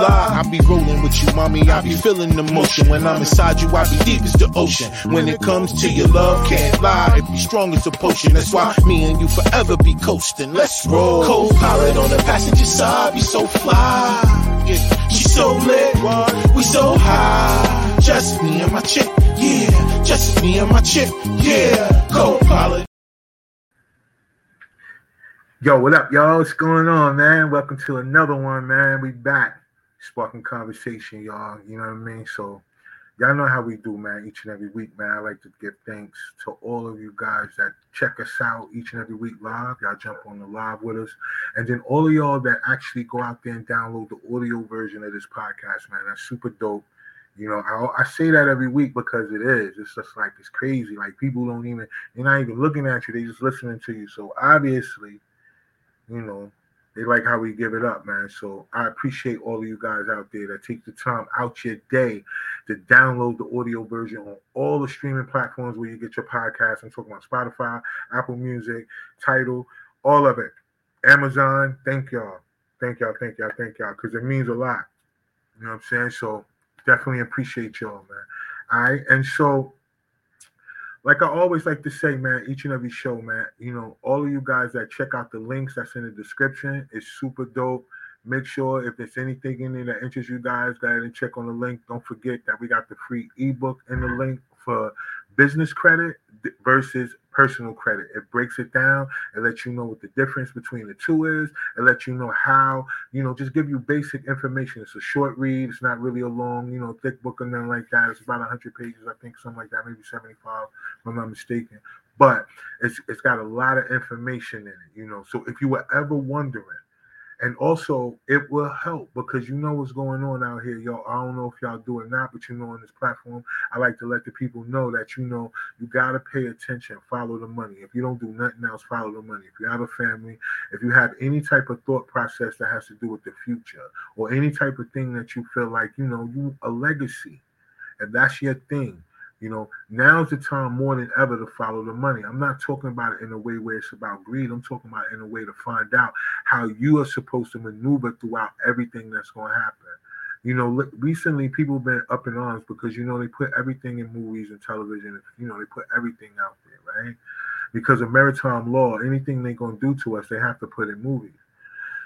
fly. I be rolling with you, mommy. I be feeling the motion. When I'm inside you, I be deep as the ocean. When it comes to your love, can't lie. It be strong as a potion. That's why me and you forever be coasting. Let's roll. Co-pilot on the passenger side, be so fly. Yeah, she so lit, we so high. Just me and my chick, yeah. Just me and my chick, yeah. Co-pilot. Yo, what up, y'all? What's going on, man? Welcome to another one, man. We back. Sparking conversation, y'all. You know what I mean? So y'all know how we do, man, each and every week, man. I like to give thanks to all of you guys that check us out each and every week live. Y'all jump on the live with us. And then all of y'all that actually go out there and download the audio version of this podcast, man. That's super dope. You know, I, I say that every week because it is. It's just like it's crazy. Like people don't even, they're not even looking at you, they just listening to you. So obviously, you know, they like how we give it up, man. So I appreciate all of you guys out there that take the time out your day to download the audio version on all the streaming platforms where you get your podcast. I'm talking about Spotify, Apple Music, Tidal, all of it. Amazon, thank y'all. Thank y'all, thank y'all, thank y'all, because it means a lot. You know what I'm saying? So definitely appreciate y'all, man. All right. And so like I always like to say, man, each and every show, man, you know, all of you guys that check out the links that's in the description is super dope. Make sure if there's anything in there that interests you guys, go ahead and check on the link. Don't forget that we got the free ebook in the link for business credit versus personal credit. It breaks it down. It lets you know what the difference between the two is. It lets you know how, you know, just give you basic information. It's a short read. It's not really a long, you know, thick book or nothing like that. It's about 100 pages, I think, something like that, maybe 75, if I'm not mistaken. But it's it's got a lot of information in it, you know. So if you were ever wondering, and also it will help because you know what's going on out here, y'all. I don't know if y'all do it not, but you know, on this platform, I like to let the people know that you know you gotta pay attention, follow the money. If you don't do nothing else, follow the money. If you have a family, if you have any type of thought process that has to do with the future, or any type of thing that you feel like you know you a legacy, and that's your thing you know, now's the time more than ever to follow the money. I'm not talking about it in a way where it's about greed. I'm talking about in a way to find out how you are supposed to maneuver throughout everything that's going to happen. You know, recently people have been up in arms because you know they put everything in movies and television. You know, they put everything out there, right? Because of maritime law, anything they're going to do to us, they have to put in movies.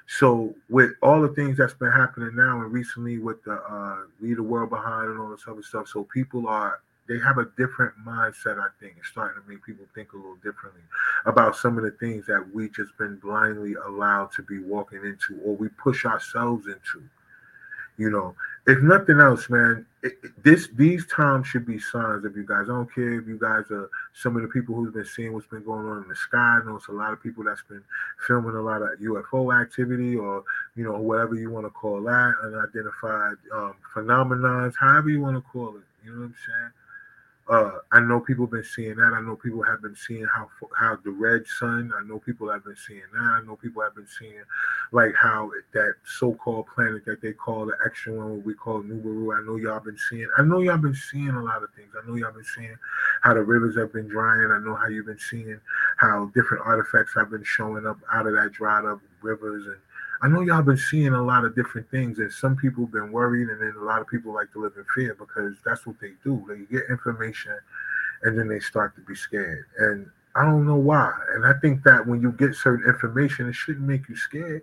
So with all the things that's been happening now and recently with the uh, leave the world behind and all this other stuff, so people are they have a different mindset, I think. It's starting to make people think a little differently about some of the things that we just been blindly allowed to be walking into or we push ourselves into. You know, if nothing else, man, this these times should be signs of you guys. I don't care if you guys are some of the people who's been seeing what's been going on in the sky. I know it's a lot of people that's been filming a lot of UFO activity or you know whatever you want to call that, unidentified um, phenomenons, however you want to call it. You know what I'm saying? Uh, I know people have been seeing that. I know people have been seeing how how the red sun. I know people have been seeing that. I know people have been seeing like how that so-called planet that they call the extra one, what we call Nibiru. I know y'all been seeing. I know y'all been seeing a lot of things. I know y'all been seeing how the rivers have been drying. I know how you've been seeing how different artifacts have been showing up out of that dried up rivers and I know y'all been seeing a lot of different things, and some people been worried, and then a lot of people like to live in fear because that's what they do. They get information, and then they start to be scared. And I don't know why. And I think that when you get certain information, it shouldn't make you scared.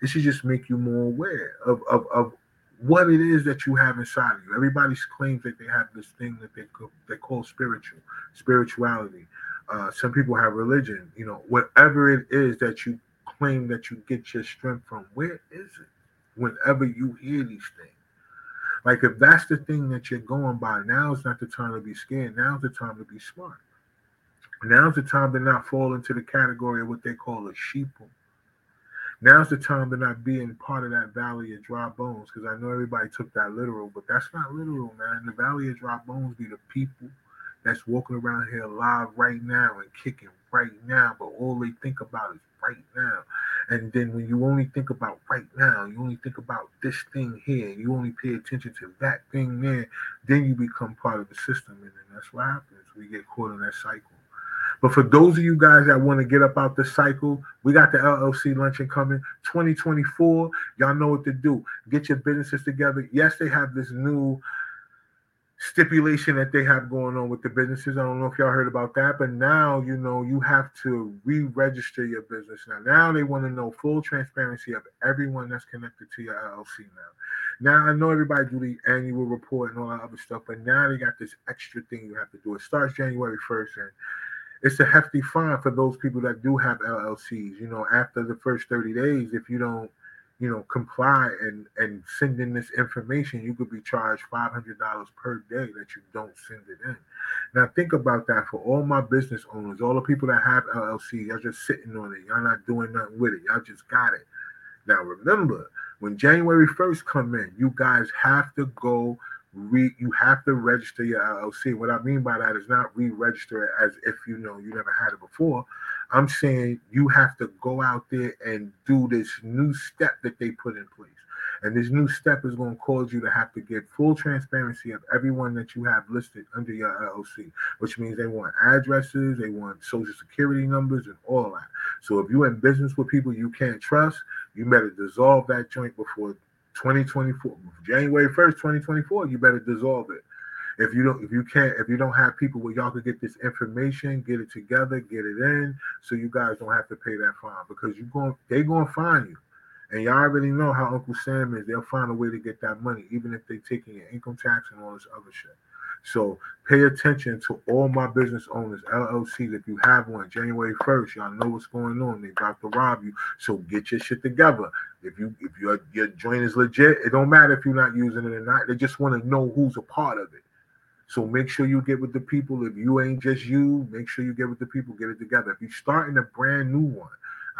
It should just make you more aware of, of, of what it is that you have inside of you. Everybody claims that they have this thing that they call, they call spiritual, spirituality. Uh, some people have religion. You know, whatever it is that you claim that you get your strength from? Where is it whenever you hear these things? Like, if that's the thing that you're going by, now is not the time to be scared. Now's the time to be smart. Now's the time to not fall into the category of what they call a sheeple. Now's the time to not be in part of that valley of dry bones, because I know everybody took that literal, but that's not literal, man. The valley of dry bones be the people that's walking around here alive right now and kicking right now, but all they think about is right now. And then when you only think about right now, you only think about this thing here, you only pay attention to that thing there, then you become part of the system. And then that's what happens. We get caught in that cycle. But for those of you guys that want to get up out the cycle, we got the LLC luncheon coming 2024. Y'all know what to do. Get your businesses together. Yes, they have this new stipulation that they have going on with the businesses. I don't know if y'all heard about that, but now you know you have to re-register your business now. Now they want to know full transparency of everyone that's connected to your LLC now. Now I know everybody do the annual report and all that other stuff, but now they got this extra thing you have to do. It starts January 1st and it's a hefty fine for those people that do have LLCs. You know, after the first 30 days, if you don't you know, comply and and send in this information, you could be charged five hundred dollars per day that you don't send it in. Now think about that for all my business owners, all the people that have LLC, y'all just sitting on it, y'all not doing nothing with it, y'all just got it. Now remember, when January first come in, you guys have to go re you have to register your LLC. What I mean by that is not re-register it as if you know you never had it before. I'm saying you have to go out there and do this new step that they put in place. And this new step is going to cause you to have to get full transparency of everyone that you have listed under your LLC, which means they want addresses, they want social security numbers, and all that. So if you're in business with people you can't trust, you better dissolve that joint before 2024, January 1st, 2024, you better dissolve it. If you don't, if you can't, if you don't have people where y'all can get this information, get it together, get it in, so you guys don't have to pay that fine because you going, they gonna find you, and y'all already know how Uncle Sam is. They'll find a way to get that money, even if they're taking your income tax and all this other shit. So pay attention to all my business owners, LLCs. If you have one, January 1st, y'all know what's going on. They about to rob you. So get your shit together. If you if your your joint is legit, it don't matter if you're not using it or not. They just want to know who's a part of it. So make sure you get with the people. If you ain't just you, make sure you get with the people, get it together. If you're starting a brand new one,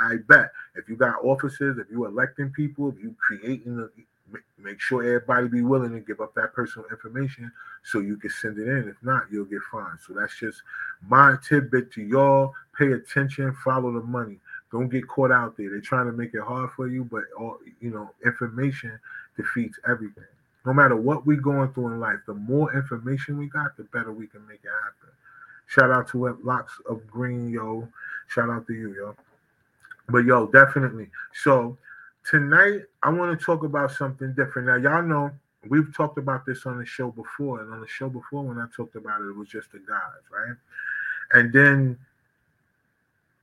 I bet if you got offices, if you electing people, if you creating a, make sure everybody be willing to give up that personal information so you can send it in. If not, you'll get fined. So that's just my tidbit to y'all. Pay attention, follow the money. Don't get caught out there. They're trying to make it hard for you, but all you know, information defeats everything. No matter what we're going through in life, the more information we got, the better we can make it happen. Shout out to Locks of Green, yo. Shout out to you, yo. But yo, definitely. So tonight I want to talk about something different. Now, y'all know we've talked about this on the show before, and on the show before, when I talked about it, it was just the guys, right? And then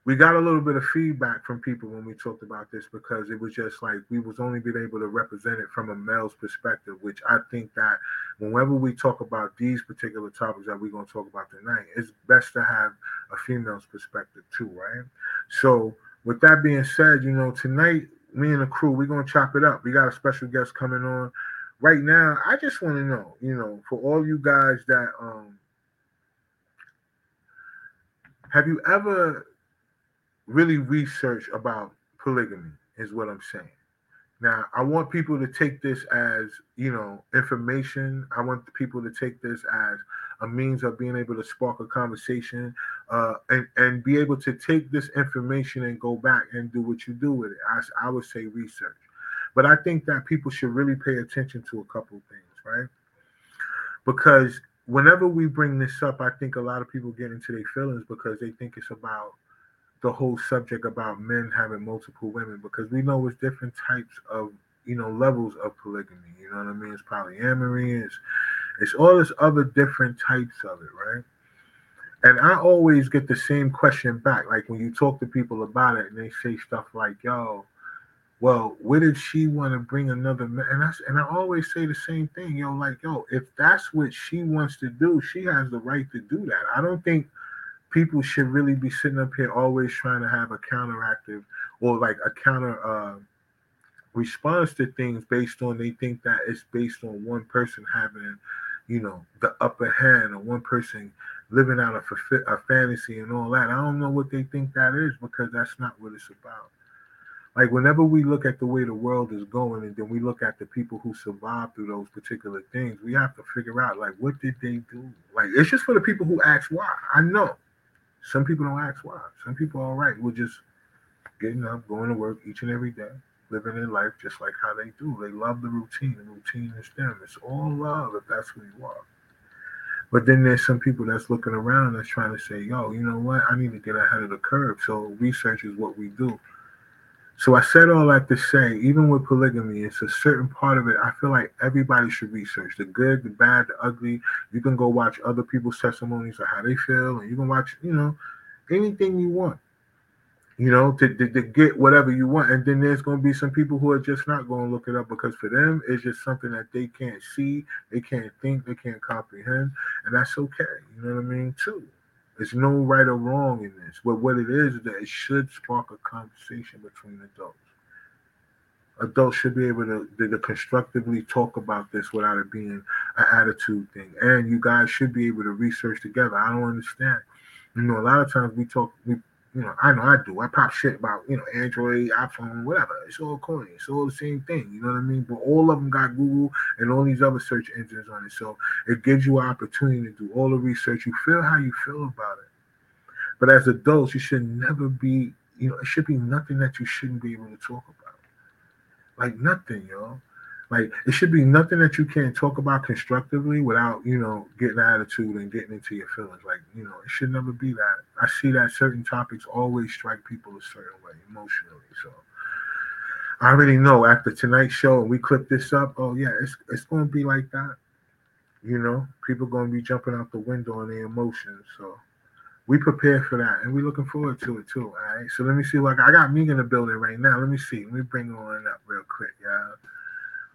we got a little bit of feedback from people when we talked about this because it was just like we was only being able to represent it from a male's perspective, which I think that whenever we talk about these particular topics that we're going to talk about tonight, it's best to have a female's perspective too, right? So with that being said, you know, tonight me and the crew, we're gonna chop it up. We got a special guest coming on. Right now, I just want to know, you know, for all you guys that um have you ever really research about polygamy, is what I'm saying. Now, I want people to take this as, you know, information. I want people to take this as a means of being able to spark a conversation uh, and, and be able to take this information and go back and do what you do with it. I, I would say research. But I think that people should really pay attention to a couple things, right? Because whenever we bring this up, I think a lot of people get into their feelings because they think it's about the whole subject about men having multiple women because we know it's different types of you know levels of polygamy. You know what I mean? It's polyamory. It's it's all this other different types of it, right? And I always get the same question back. Like when you talk to people about it and they say stuff like, yo, well, where did she want to bring another man? And I, and I always say the same thing, yo, like, yo, if that's what she wants to do, she has the right to do that. I don't think people should really be sitting up here always trying to have a counteractive or like a counter uh, response to things based on they think that it's based on one person having you know the upper hand or one person living out a, a fantasy and all that. I don't know what they think that is because that's not what it's about. Like whenever we look at the way the world is going and then we look at the people who survived through those particular things we have to figure out like what did they do? Like it's just for the people who ask why. I know some people don't ask why some people are all right we're just getting up going to work each and every day living their life just like how they do. They love the routine. The routine is them. It's all love if that's who you are. But then there's some people that's looking around that's trying to say, yo, you know what? I need to get ahead of the curve. So research is what we do. So I said all that to say, even with polygamy, it's a certain part of it. I feel like everybody should research the good, the bad, the ugly. You can go watch other people's testimonies of how they feel, and you can watch, you know, anything you want, you know, to, to, to get whatever you want. And then there's going to be some people who are just not going to look it up because for them, it's just something that they can't see, they can't think, they can't comprehend. And that's okay. You know what I mean? Too. There's no right or wrong in this. But what it is is that it should spark a conversation between adults. Adults should be able to, to, to constructively talk about this without it being an attitude thing. And you guys should be able to research together. I don't understand. You know, a lot of times we talk, we you know, I know I do. I pop shit about, you know, Android, iPhone, whatever. It's all corny. It's all the same thing. You know what I mean? But all of them got Google and all these other search engines on it. So it gives you an opportunity to do all the research. You feel how you feel about it. But as adults, you should never be, you know, it should be nothing that you shouldn't be able to talk about. Like nothing, yo. Like it should be nothing that you can't talk about constructively without, you know, getting attitude and getting into your feelings. Like, you know, it should never be that. I see that certain topics always strike people a certain way emotionally. So I already know after tonight's show and we clip this up, oh yeah, it's it's gonna be like that. You know, people gonna be jumping out the window on their emotions. So we prepare for that and we're looking forward to it too. All right. So let me see. Like I got me in the building right now. Let me see. Let me bring her on up real quick, y'all.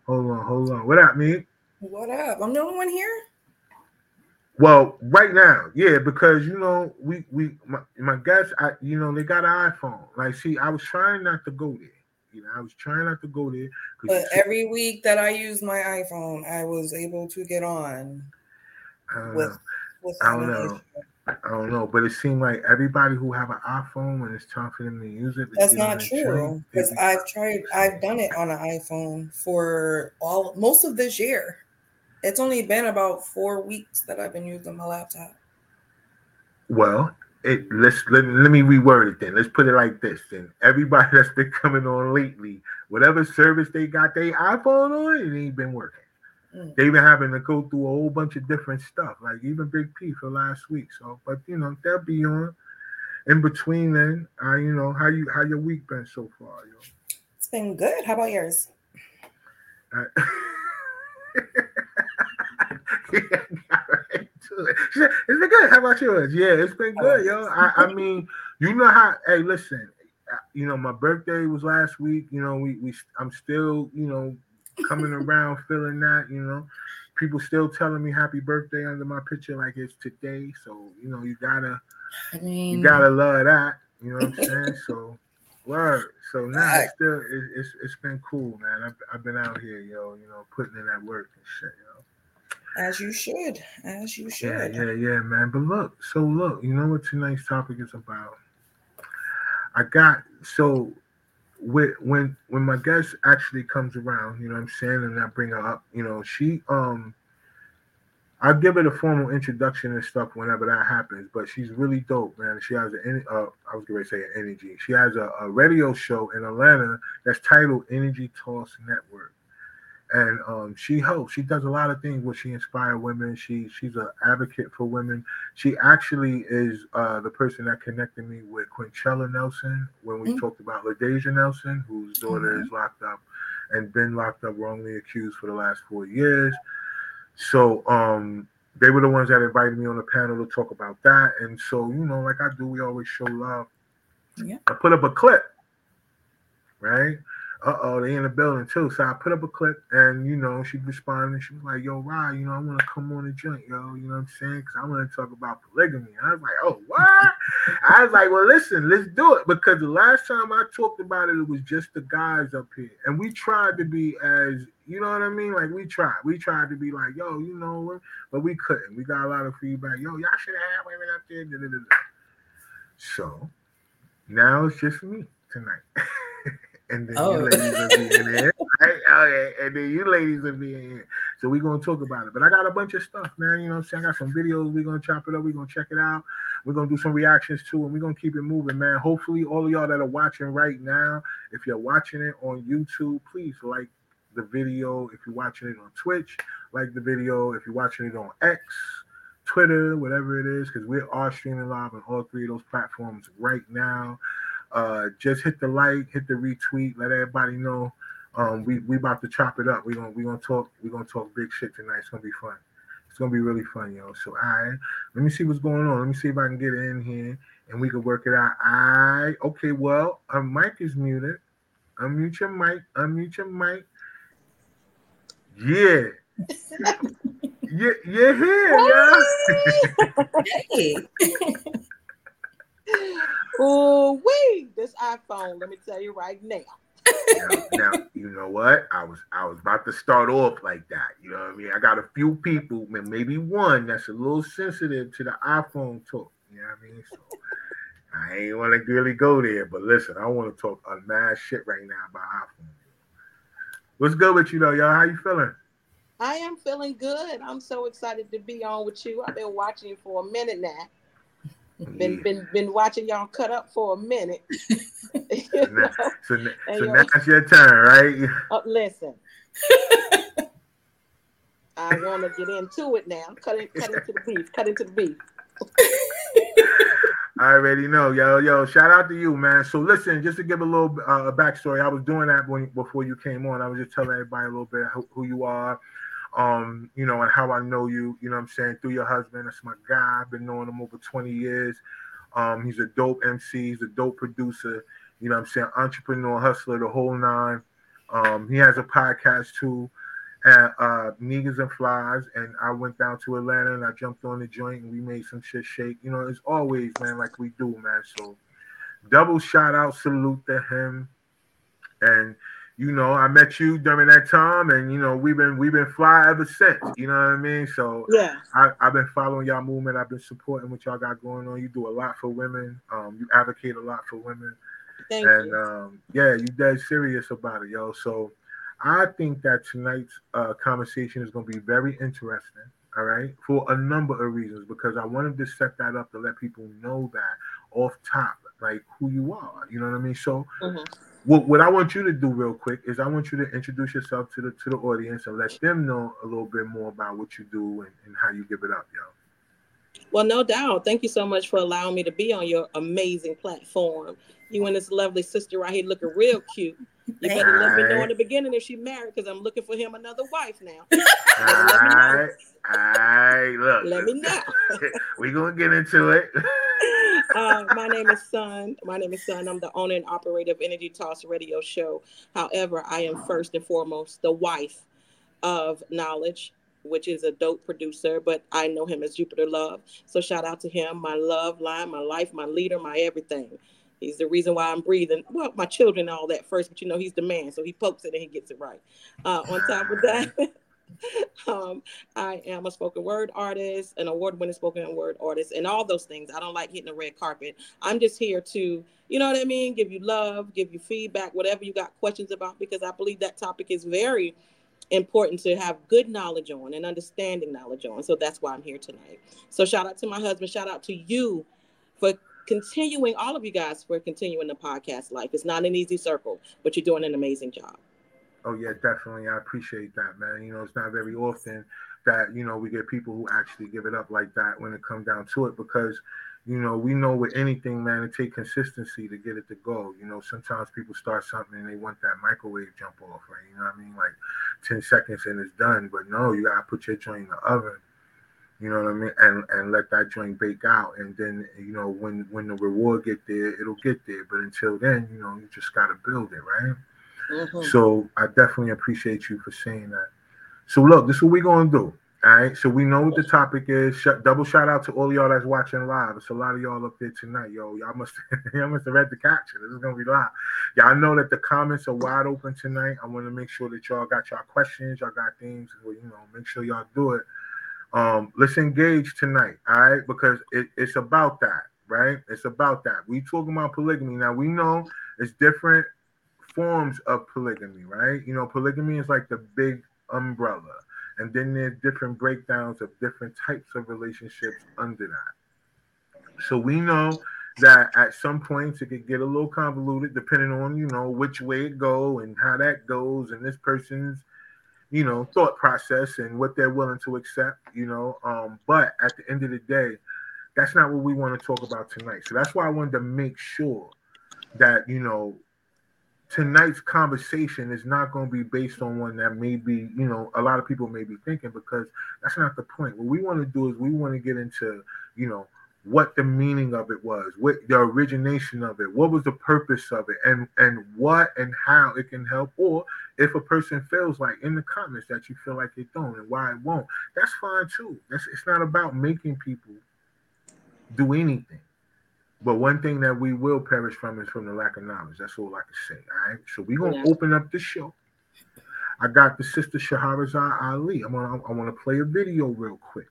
Hold on, hold on. What up, me? What up? I'm the only one here. Well, right now, yeah, because you know, we we my, my guests, I you know, they got an iPhone. Like, see, I was trying not to go there. You know, I was trying not to go there. But every week that I use my iPhone, I was able to get on. I with, know. with I don't know. I don't know, but it seemed like everybody who have an iPhone when it's time for them to use it. That's not true because I've tried. I've done it on an iPhone for all most of this year. It's only been about four weeks that I've been using my laptop. Well, it let's let, let me reword it then. Let's put it like this. Then everybody that's been coming on lately, whatever service they got their iPhone on, it ain't been working. Mm. They've been having to go through a whole bunch of different stuff, like even Big P for last week. So, but you know, they'll be on. In between, then, uh, you know, how you how your week been so far, yo? It's been good. How about yours? Uh, yeah, it's been good. How about yours? Yeah, it's been good, yo. I, I mean, you know how? Hey, listen, uh, you know, my birthday was last week. You know, we we I'm still, you know, coming around feeling that, you know. People still telling me happy birthday under my picture like it's today. So, you know, you gotta I mean, you gotta love that. You know what I'm saying? so word. So now it's still it, it's it's been cool, man. I've, I've been out here, yo, you know, putting in that work and shit, yo. As you should, as you should. Yeah, yeah, yeah, man. But look, so look, you know what tonight's topic is about. I got so when when my guest actually comes around, you know what I'm saying, and I bring her up, you know, she um I give it a formal introduction and stuff whenever that happens, but she's really dope, man. She has an uh, I was to say an energy. She has a, a radio show in Atlanta that's titled Energy Toss Network and um, she helps. She does a lot of things where she inspires women. She she's an advocate for women. She actually is uh, the person that connected me with Quinchella Nelson when we mm-hmm. talked about LaDeja Nelson, whose daughter mm-hmm. is locked up and been locked up wrongly accused for the last four years. So um, they were the ones that invited me on the panel to talk about that. And so you know, like I do, we always show love. Yeah. I put up a clip, right? Uh oh, they in the building too. So I put up a clip and you know, she responded. She was like, Yo, Rod, you know, I want to come on the joint, yo. You know what I'm saying? Because I want to talk about polygamy. I was like, Oh, what? I was like, Well, listen, let's do it. Because the last time I talked about it, it was just the guys up here. And we tried to be as, you know what I mean? Like, we tried. We tried to be like, Yo, you know, but we couldn't. We got a lot of feedback. Yo, y'all should have women up there. Da, da, da. So now it's just me tonight. and then oh. you ladies will be in here. Right? Oh, okay, and then you ladies will be in here. So we're gonna talk about it. But I got a bunch of stuff, man. You know what I'm saying? I got some videos. We're gonna chop it up. We're gonna check it out. We're gonna do some reactions too, and we're gonna keep it moving, man. Hopefully, all of y'all that are watching right now, if you're watching it on YouTube, please like the video. If you're watching it on Twitch, like the video. If you're watching it on X, Twitter, whatever it is, because we are streaming live on all three of those platforms right now. Uh, just hit the like, hit the retweet, let everybody know. Um, we we about to chop it up. We gonna we gonna talk we gonna talk big shit tonight. It's gonna be fun. It's gonna be really fun, yo. So I right, let me see what's going on. Let me see if I can get in here and we can work it out. I okay. Well, a mic is muted. Unmute your mic. Unmute your mic. Yeah. yeah, you're here, yeah. hey. oh, wait, this iPhone, let me tell you right now. now, now, you know what? I was I was about to start off like that. You know what I mean? I got a few people, maybe one that's a little sensitive to the iPhone talk. You know what I mean? So I ain't want to really go there, but listen, I want to talk a mad shit right now about iPhone. What's good with you though, y'all? How you feeling? I am feeling good. I'm so excited to be on with you. I've been watching you for a minute now. Been been been watching y'all cut up for a minute. so now, so, so now it's your turn, right? Uh, listen. I want to get into it now. Cut, it, cut into the beef. Cut into the beef. I already know, yo, yo. Shout out to you, man. So listen, just to give a little uh, backstory, I was doing that when before you came on. I was just telling everybody a little bit who, who you are, um, you know, and how I know you. You know, I'm saying through your husband. That's my guy. I've been knowing him over 20 years. Um, he's a dope MC. He's a dope producer. You know, I'm saying entrepreneur, hustler, the whole nine. Um, he has a podcast too at uh, Niggas and Flies, and I went down to Atlanta and I jumped on the joint and we made some shit shake. You know, it's always, man, like we do, man. So, double shout out, salute to him. And you know, I met you during that time, and you know, we've been we've been fly ever since. You know what I mean? So yeah, I, have been following y'all movement. I've been supporting what y'all got going on. You do a lot for women. Um, you advocate a lot for women. Thank and you. um, yeah, you dead serious about it, yo. So I think that tonight's uh, conversation is going to be very interesting. All right, for a number of reasons, because I wanted to set that up to let people know that off top, like who you are. You know what I mean? So, mm-hmm. What, what I want you to do real quick is I want you to introduce yourself to the to the audience and let them know a little bit more about what you do and, and how you give it up, yo. Well, no doubt. Thank you so much for allowing me to be on your amazing platform. You and this lovely sister right here looking real cute. You better let me know in the beginning if she married because I'm looking for him another wife now. All right. All right. Look. Let me know. We're going to get into it. uh, my name is Sun. My name is Sun. I'm the owner and operator of Energy Toss Radio Show. However, I am first and foremost the wife of Knowledge, which is a dope producer, but I know him as Jupiter Love. So shout out to him, my love line, my life, my leader, my everything. He's the reason why I'm breathing. Well, my children all that first, but you know, he's the man, so he pokes it and he gets it right. Uh, on top of that, um, I am a spoken word artist, an award winning spoken word artist, and all those things. I don't like hitting the red carpet. I'm just here to, you know what I mean, give you love, give you feedback, whatever you got questions about, because I believe that topic is very important to have good knowledge on and understanding knowledge on. So that's why I'm here tonight. So shout out to my husband, shout out to you for continuing all of you guys for continuing the podcast life. It's not an easy circle, but you're doing an amazing job. Oh yeah, definitely. I appreciate that, man. You know, it's not very often that you know we get people who actually give it up like that when it comes down to it because you know we know with anything man it take consistency to get it to go you know sometimes people start something and they want that microwave jump off right you know what i mean like 10 seconds and it's done but no you gotta put your joint in the oven you know what I mean, and and let that joint bake out, and then you know when when the reward get there, it'll get there. But until then, you know, you just gotta build it, right? Mm-hmm. So I definitely appreciate you for saying that. So look, this is what we're gonna do. All right. So we know what the topic is. Double shout out to all y'all that's watching live. It's a lot of y'all up there tonight, yo. Y'all must y'all must have read the caption. This is gonna be live. Y'all know that the comments are wide open tonight. I want to make sure that y'all got y'all questions, y'all got things. Well, you know, make sure y'all do it um, let's engage tonight, all right? Because it, it's about that, right? It's about that. We talking about polygamy now. We know it's different forms of polygamy, right? You know, polygamy is like the big umbrella, and then there's different breakdowns of different types of relationships under that. So we know that at some points it could get a little convoluted depending on you know which way it go and how that goes and this person's you know, thought process and what they're willing to accept, you know. Um, but at the end of the day, that's not what we want to talk about tonight. So that's why I wanted to make sure that, you know, tonight's conversation is not going to be based on one that maybe, you know, a lot of people may be thinking because that's not the point. What we want to do is we want to get into, you know, what the meaning of it was, what the origination of it, what was the purpose of it, and and what and how it can help, or if a person feels like in the comments that you feel like it don't and why it won't, that's fine too. That's it's not about making people do anything. But one thing that we will perish from is from the lack of knowledge. That's all I can say. All right. So we're gonna yeah. open up the show. I got the sister Shahrazad Ali. I'm gonna I want to play a video real quick.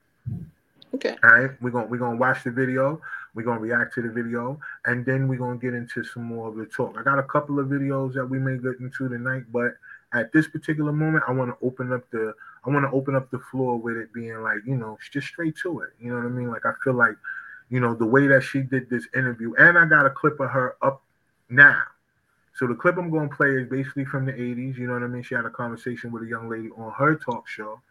Okay. All right. We're gonna we're gonna watch the video. We're gonna react to the video, and then we're gonna get into some more of the talk. I got a couple of videos that we may get into tonight, but at this particular moment, I want to open up the I want to open up the floor with it being like you know just straight to it. You know what I mean? Like I feel like you know the way that she did this interview, and I got a clip of her up now. So the clip I'm going to play is basically from the 80s. You know what I mean? She had a conversation with a young lady on her talk show,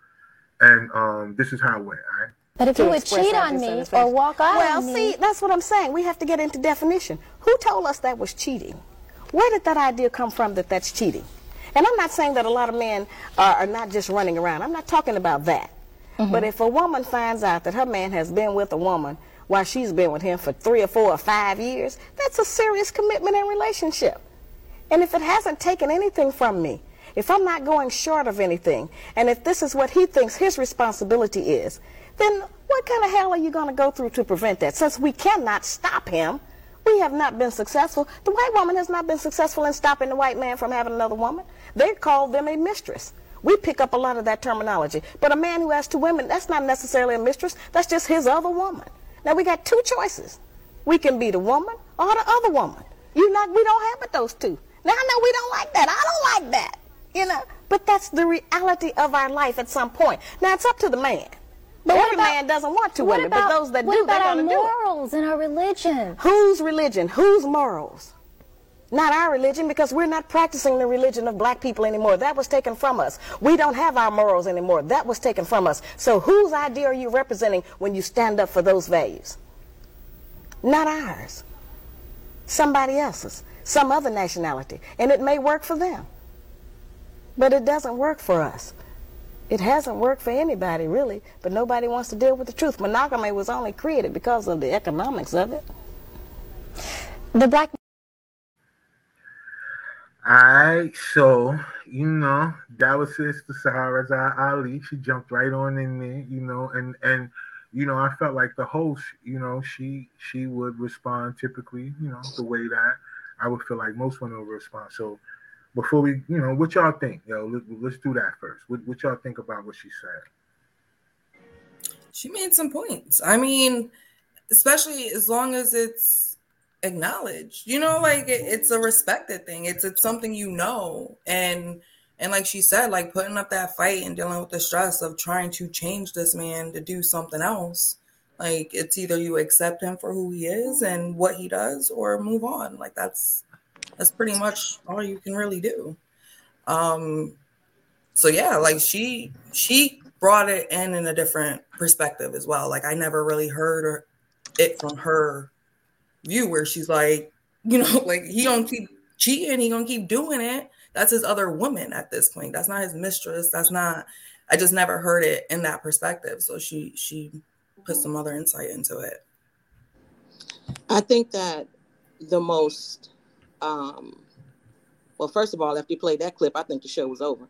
and um, this is how it went. All right. But if you would cheat on me or walk out well, on me. Well, see, that's what I'm saying. We have to get into definition. Who told us that was cheating? Where did that idea come from that that's cheating? And I'm not saying that a lot of men are, are not just running around. I'm not talking about that. Mm -hmm. But if a woman finds out that her man has been with a woman while she's been with him for three or four or five years, that's a serious commitment and relationship. And if it hasn't taken anything from me, if I'm not going short of anything, and if this is what he thinks his responsibility is, then what kind of hell are you going to go through to prevent that? Since we cannot stop him, we have not been successful. The white woman has not been successful in stopping the white man from having another woman. They call them a mistress. We pick up a lot of that terminology. But a man who has two women, that's not necessarily a mistress. That's just his other woman. Now we got two choices. We can be the woman or the other woman. You not we don't have but those two. Now I know we don't like that. I don't like that. You know, but that's the reality of our life at some point. Now it's up to the man. But Every about, man doesn't want two women, about, but those that do, they're going to do it. morals and our religion? Whose religion? Whose morals? Not our religion because we're not practicing the religion of black people anymore. That was taken from us. We don't have our morals anymore. That was taken from us. So whose idea are you representing when you stand up for those values? Not ours. Somebody else's. Some other nationality. And it may work for them. But it doesn't work for us. It hasn't worked for anybody, really, but nobody wants to deal with the truth. Monogamy was only created because of the economics of it. The black. All right, so you know that was Sister Shahrazad Ali. She jumped right on in there, you know, and and you know I felt like the host, you know, she she would respond typically, you know, the way that I would feel like most women would respond. So before we, you know, what y'all think? Yo, let, us do that first. What, what y'all think about what she said? She made some points. I mean, especially as long as it's acknowledged, you know, mm-hmm. like it, it's a respected thing. It's it's something you know, and and like she said, like putting up that fight and dealing with the stress of trying to change this man to do something else. Like it's either you accept him for who he is and what he does, or move on. Like that's that's pretty much all you can really do. Um, so yeah, like she she brought it in in a different perspective as well. Like I never really heard it from her view where she's like, you know, like he don't keep cheating, he gonna keep doing it. That's his other woman at this point. That's not his mistress. That's not. I just never heard it in that perspective. So she she put some other insight into it. I think that the most um, well, first of all, after you played that clip, I think the show was over.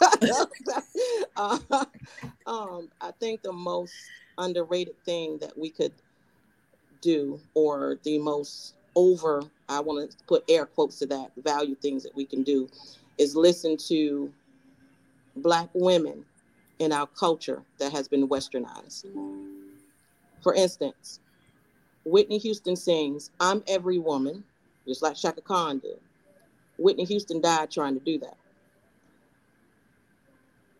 uh, um, I think the most underrated thing that we could do, or the most over, I want to put air quotes to that, value things that we can do, is listen to Black women in our culture that has been westernized. For instance, Whitney Houston sings, I'm every woman just like Chaka Khan did. Whitney Houston died trying to do that.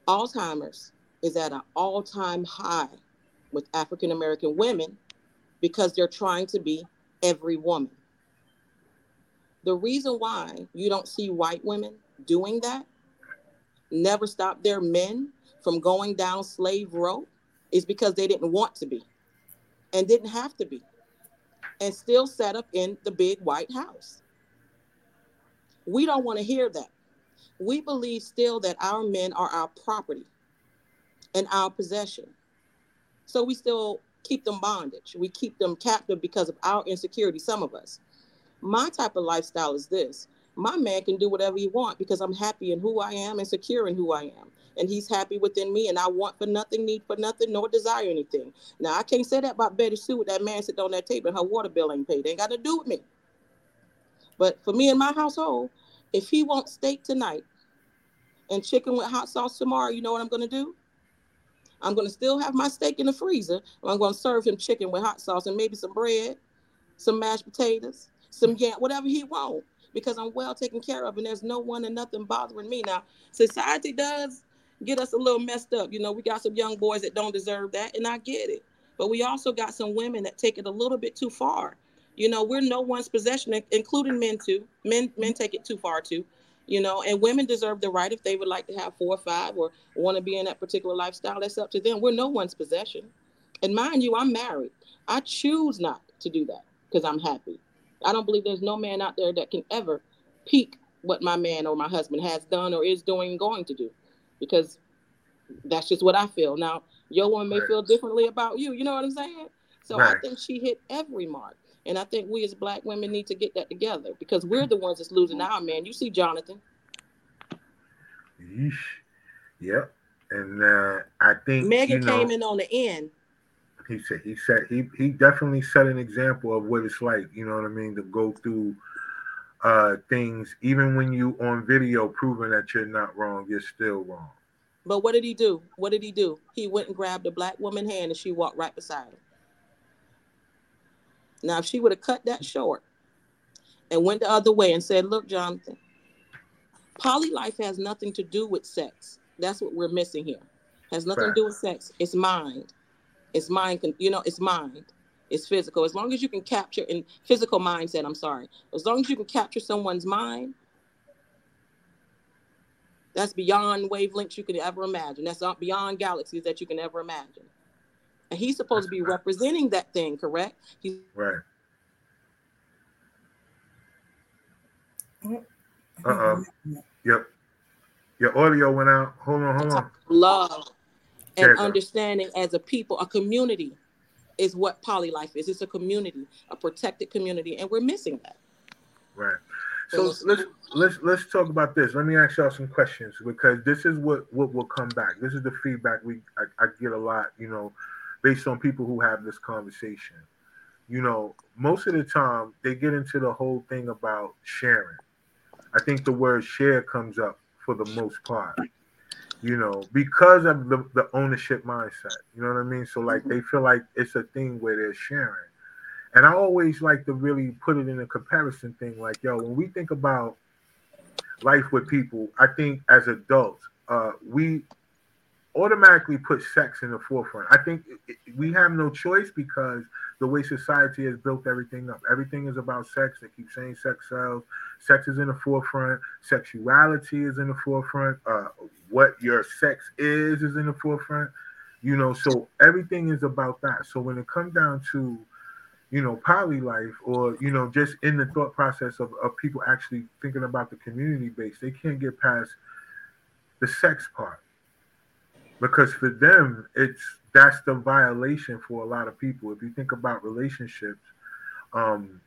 Alzheimer's is at an all time high with African American women because they're trying to be every woman. The reason why you don't see white women doing that never stop their men from going down slave row is because they didn't want to be and didn't have to be and still sat up in the big white house. We don't want to hear that. We believe still that our men are our property and our possession. So we still keep them bondage. We keep them captive because of our insecurity, some of us. My type of lifestyle is this my man can do whatever he want because I'm happy in who I am and secure in who I am. And he's happy within me, and I want for nothing, need for nothing, nor desire anything. Now I can't say that about Betty Sue with that man sitting on that table and her water bill ain't paid. Ain't got to do with me. But for me and my household, if he wants steak tonight and chicken with hot sauce tomorrow, you know what I'm gonna do? I'm gonna still have my steak in the freezer. I'm gonna serve him chicken with hot sauce and maybe some bread, some mashed potatoes, some yam, whatever he wants because I'm well taken care of and there's no one and nothing bothering me. Now, society does get us a little messed up. You know, we got some young boys that don't deserve that, and I get it. But we also got some women that take it a little bit too far. You know, we're no one's possession, including men too. Men men take it too far too. You know, and women deserve the right if they would like to have four or five or want to be in that particular lifestyle. That's up to them. We're no one's possession. And mind you, I'm married. I choose not to do that because I'm happy. I don't believe there's no man out there that can ever peak what my man or my husband has done or is doing going to do because that's just what I feel. Now, your woman may right. feel differently about you. You know what I'm saying? So right. I think she hit every mark. And I think we as black women need to get that together because we're the ones that's losing our man. You see Jonathan. Yeesh. Yep. And uh, I think Megan you know, came in on the end he said he said he he definitely set an example of what it's like, you know what I mean, to go through uh things even when you on video proving that you're not wrong, you're still wrong. But what did he do? What did he do? He went and grabbed a black woman hand and she walked right beside him. Now, if she would have cut that short and went the other way and said, Look, Jonathan, poly life has nothing to do with sex. That's what we're missing here. Has nothing to do with sex. It's mind. It's mind, you know, it's mind. It's physical. As long as you can capture in physical mindset, I'm sorry. As long as you can capture someone's mind, that's beyond wavelengths you can ever imagine. That's beyond galaxies that you can ever imagine. And he's supposed to be representing that thing, correct? He's right. Uh oh. Yep. Your audio went out. Hold on, hold on. Love and understanding as a people, a community is what poly life is. It's a community, a protected community, and we're missing that. Right. So let's let's let's talk about this. Let me ask y'all some questions because this is what what will come back. This is the feedback we I, I get a lot, you know, based on people who have this conversation. You know, most of the time they get into the whole thing about sharing. I think the word share comes up for the most part you know, because of the, the ownership mindset. You know what I mean? So like they feel like it's a thing where they're sharing. And I always like to really put it in a comparison thing, like, yo, when we think about life with people, I think as adults, uh, we automatically put sex in the forefront. I think we have no choice because the way society has built everything up. Everything is about sex. They keep saying sex sells. Sex is in the forefront. Sexuality is in the forefront. Uh, what your sex is is in the forefront. You know, so everything is about that. So when it comes down to, you know, poly life or, you know, just in the thought process of, of people actually thinking about the community base, they can't get past the sex part because for them it's that's the violation for a lot of people. If you think about relationships um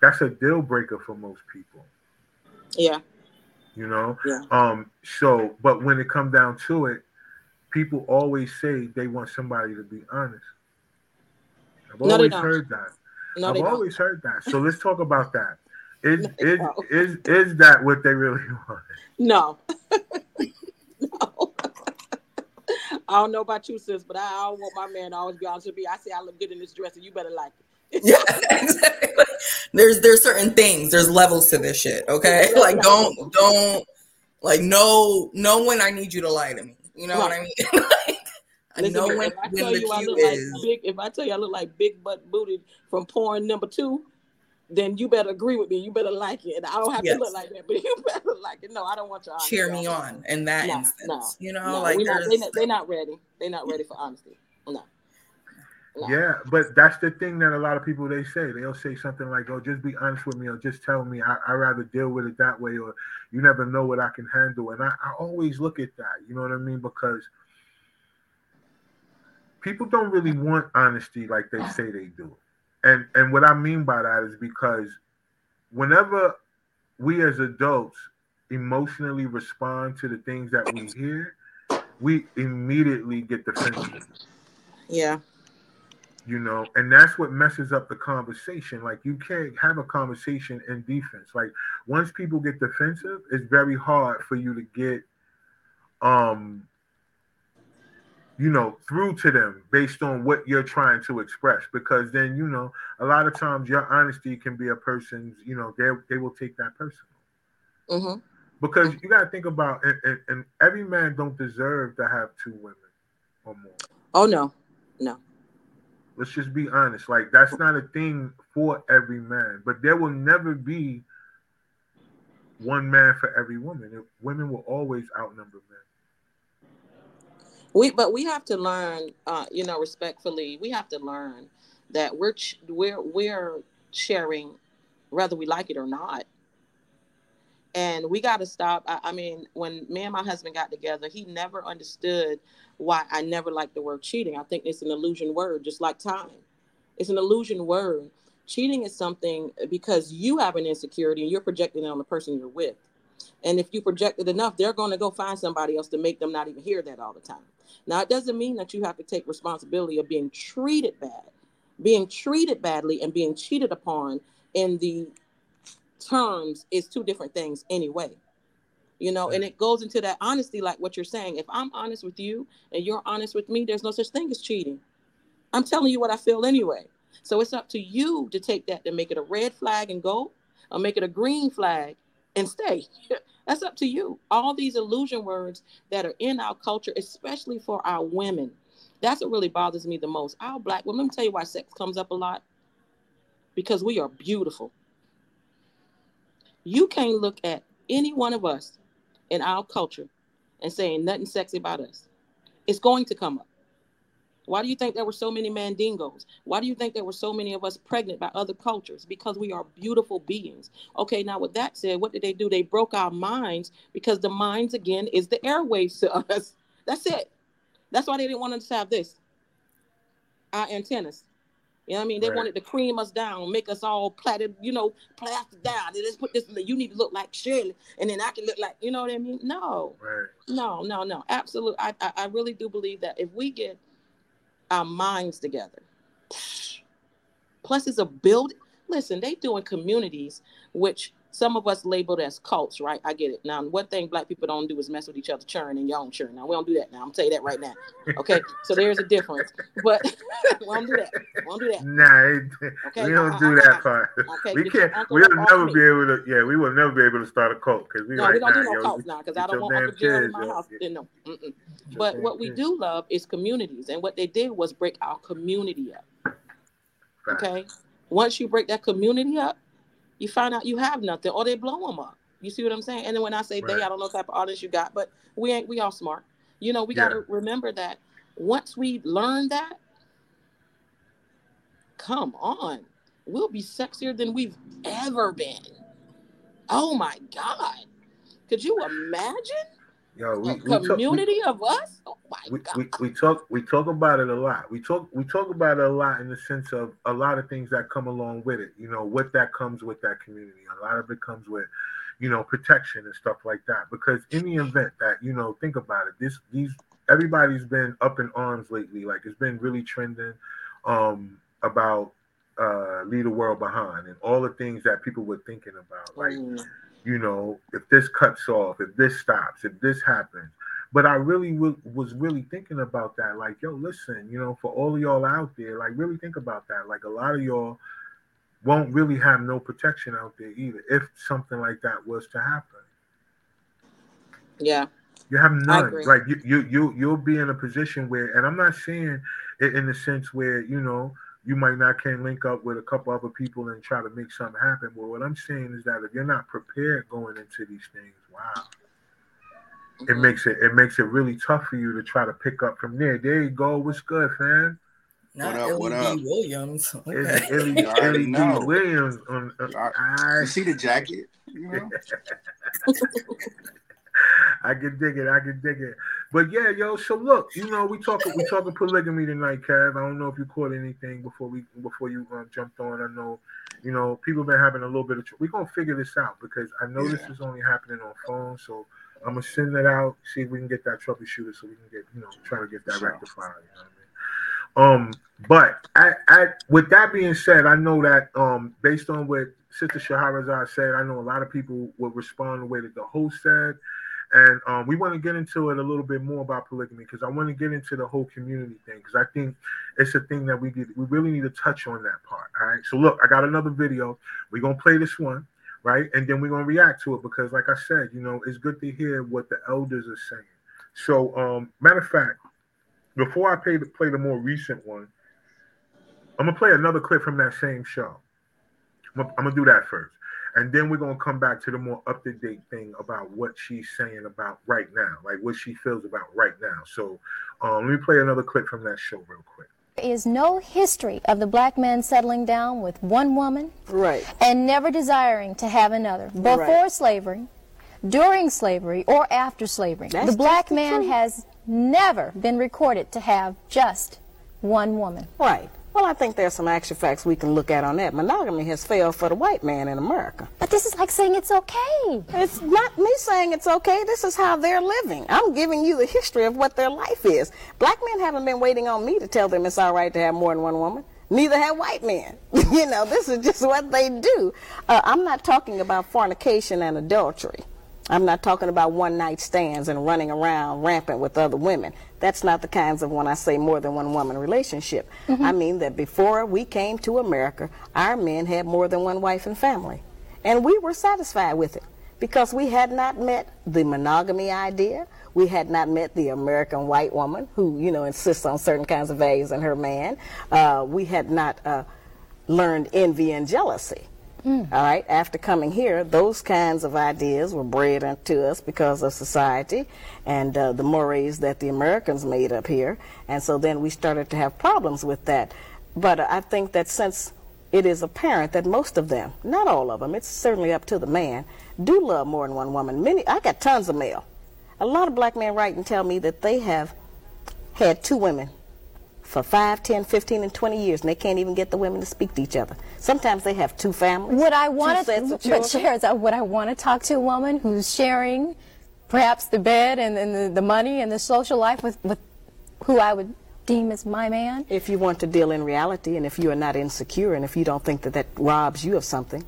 that's a deal breaker for most people. Yeah. You know? Yeah. um so but when it comes down to it people always say they want somebody to be honest. I've no, always heard that. No, i've always don't. heard that. So let's talk about that. Is, no, is, is, is that what they really want? No no I don't know about you, sis, but I, I don't want my man to always be honest with me. I say I look good in this dress, and you better like it. yeah, exactly. There's there's certain things. There's levels to this shit. Okay, like don't don't like no no when I need you to lie to me. You know right. what I mean? like, Listen, know when, if I tell you I look is. like big, if I tell you I look like big butt booted from porn number two, then you better agree with me. You better like it. And I don't have Yes. to look like that, but you better like it. No, I don't want your honesty. cheer me on in that No, instance. no, you know, No, like we not, they not, they're not ready. They're not ready for honesty. No. No. Yeah, but that's the thing that a lot of people they say. They'll say something like, "Oh, just be honest with me," or "Just tell me." I I rather deal with it that way, or "You never know what I can handle." And I, I always look at that. You know what I mean? Because people don't really want honesty like they say they do. And and what I mean by that is because whenever we as adults emotionally respond to the things that we hear, we immediately get defensive. Yeah. you know and that's what messes up the conversation. Like you can't have a conversation in defense. Like once people get defensive it's very hard for you to get um you know through to them based on what you're trying to express because then you know a lot of times your honesty can be a person's you know they, they will take that personal Mm-hmm. because you got to think about and, and, and every man don't deserve to have two women or more Oh no. No. Let's just be honest. Like that's not a thing for every man, but there will never be one man for every woman. Women will always outnumber men. We but we have to learn uh, you know, respectfully, we have to learn that we're ch- we're we're sharing whether we like it or not. And we got to stop. I, I mean, when me and my husband got together, he never understood why I never liked the word cheating. I think it's an illusion word, just like time. It's an illusion word. Cheating is something because you have an insecurity and you're projecting it on the person you're with. And if you project it enough, they're going to go find somebody else to make them not even hear that all the time. Now, it doesn't mean that you have to take responsibility of being treated bad. Being treated badly and being cheated upon in the terms is two different things anyway. You know, and it goes into that honesty, like what you're saying. If I'm honest with you and you're honest with me, there's no such thing as cheating. I'm telling you what I feel anyway. So it's up to you to take that and make it a red flag and go, or make it a green flag and stay. That's up to you. All these illusion words that are in our culture, especially for our women, that's what really bothers me the most. Our black women, let me tell you why sex comes up a lot. Because we are beautiful. You can't look at any one of us in our culture and saying nothing sexy about us. It's going to come up. Why do you think there were so many mandingos? Why do you think there were so many of us pregnant by other cultures? Because we are beautiful beings. Okay, now with that said, what did they do? They broke our minds because the minds again is the airways to us. That's it. That's why they didn't want us to have this. Our antennas. You know what I mean? They Right. wanted to cream us down, make us all platted, you know, plastic down. They just put this, you need to look like Shirley, and then I can look like, you know what I mean? No, Right. no, no, no. Absolutely. I, I, I really do believe that if we get our minds together, plus it's a build. Listen, they doing communities, which some of us labeled as cults, right? I get it. Now, one thing black people don't do is mess with each other, churn and y'all churn. Now, we don't do that now. I'm tell you that right now. Okay, so there's a difference. But we don't do that. We don't do that. Nah, it, Okay, we don't I- do I- that I- part. okay, we can't. We'll never be able to. Yeah, we will never be able to start a cult because we No, we don't do no yo, cults now because I don't want Uncle Gerald in my yo. house. Get No. Mm-mm. But what we do love is communities, and what they did was break our community up. Okay, once you break that community up, you find out you have nothing, or they blow them up. You see what I'm saying? And then when I say they, I don't know what type of audience you got, but we ain't we all smart. You know, we got to remember that once we learn that, come on, we'll be sexier than we've ever been. Oh my God. Could you imagine Yo, we, a we talk, we, community of us? Oh my we, God. we, we talk we talk about it a lot. We talk we talk about it a lot in the sense of a lot of things that come along with it. You know what that comes with that community. A lot of it comes with, you know, protection and stuff like that. Because in the event that you know, think about it. This these everybody's been up in arms lately. Like it's been really trending um, about uh, leave the world behind and all the things that people were thinking about. Like Mm. You know, if this cuts off, if this stops, if this happens. But I really w- was really thinking about that. Like, yo, listen, you know, for all of y'all out there, like, really think about that. Like, a lot of y'all won't really have no protection out there either if something like that was to happen. Yeah. You have none. Like you, you, you, you'll be in a position where, and I'm not saying it in the sense where you know you might not can link up with a couple other people and try to make something happen. But what I'm saying is that if you're not prepared going into these things, wow, it Mm-hmm. makes it it makes it really tough for you to try to pick up from there. There you go. What's good, fam? Not What up, what up? Williams. It's Okay. Illy, You Illy Williams. On, uh, I, You see the jacket? You know? I can dig it. I can dig it. But yeah, yo. So look, you know, we talking we talking polygamy tonight, Kev. I don't know if you caught anything before we before you uh, jumped on. I know, you know, people been having a little bit of. Tr- we gonna figure this out because I know this is only happening on phone. So I'm gonna send it out, see if we can get that troubleshooter, so we can get you know try to get that Sure. rectified. You know what I mean? Um, but I, I, with that being said, I know that um, based on what Sister Shahrazad said, I know a lot of people would respond the way that the host said. And um, we want to get into it a little bit more about polygamy because I want to get into the whole community thing because I think it's a thing that we we really need to touch on that part. All right. So look, I got another video. We're gonna play this one, right? And then we're gonna react to it because, like I said, you know, it's good to hear what the elders are saying. So, um, matter of fact, before I play the play the more recent one, I'm gonna play another clip from that same show. I'm gonna, I'm gonna do that first, and then we're gonna come back to the more up to date thing about what she's saying about right now, like what she feels about right now. So, um, let me play another clip from that show real quick. There is no history of the black man settling down with one woman Right. and never desiring to have another. Before Right. slavery, during slavery, or after slavery, That's the black the man truth. has never been recorded to have just one woman. Right. Well, I think there's some actual facts we can look at on that. Monogamy has failed for the white man in America. But this is like saying it's okay. It's not me saying it's okay. This is how they're living. I'm giving you the history of what their life is. Black men haven't been waiting on me to tell them it's all right to have more than one woman. Neither have white men. you know, this is just what they do. Uh, I'm not talking about fornication and adultery. I'm not talking about one night stands and running around rampant with other women. That's not the kinds of when I say more than one woman relationship. I mean that before we came to America, our men had more than one wife and family. And we were satisfied with it because we had not met the monogamy idea. We had not met the American white woman who, you know, insists on certain kinds of values in her man. Uh, we had not uh, learned envy and jealousy. All right, after coming here, those kinds of ideas were bred into us because of society and uh, the mores that the Americans made up here. And so then we started to have problems with that. But uh, I think that since it is apparent that most of them, not all of them, it's certainly up to the man, do love more than one woman. Many, I got tons of mail. A lot of black men write and tell me that they have had two women for 5, 10, 15, and 20 years, and they can't even get the women to speak to each other. Sometimes they have two families. Would I want to? of But shares. Would I want to talk to a woman who's sharing, perhaps the bed and, and the, the money and the social life with, with who I would deem as my man? If you want to deal in reality, and if you are not insecure, and if you don't think that that robs you of something,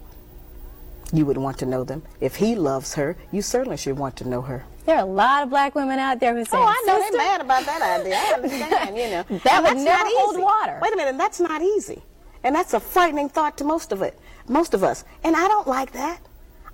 you would want to know them. If he loves her, you certainly should want to know her. There are a lot of black women out there who say, Oh, I know "Sister, they're mad about that idea. I understand, you know. That would that's never not hold water. Wait a minute, that's not easy. And that's a frightening thought to most of it, most of us. And I don't like that.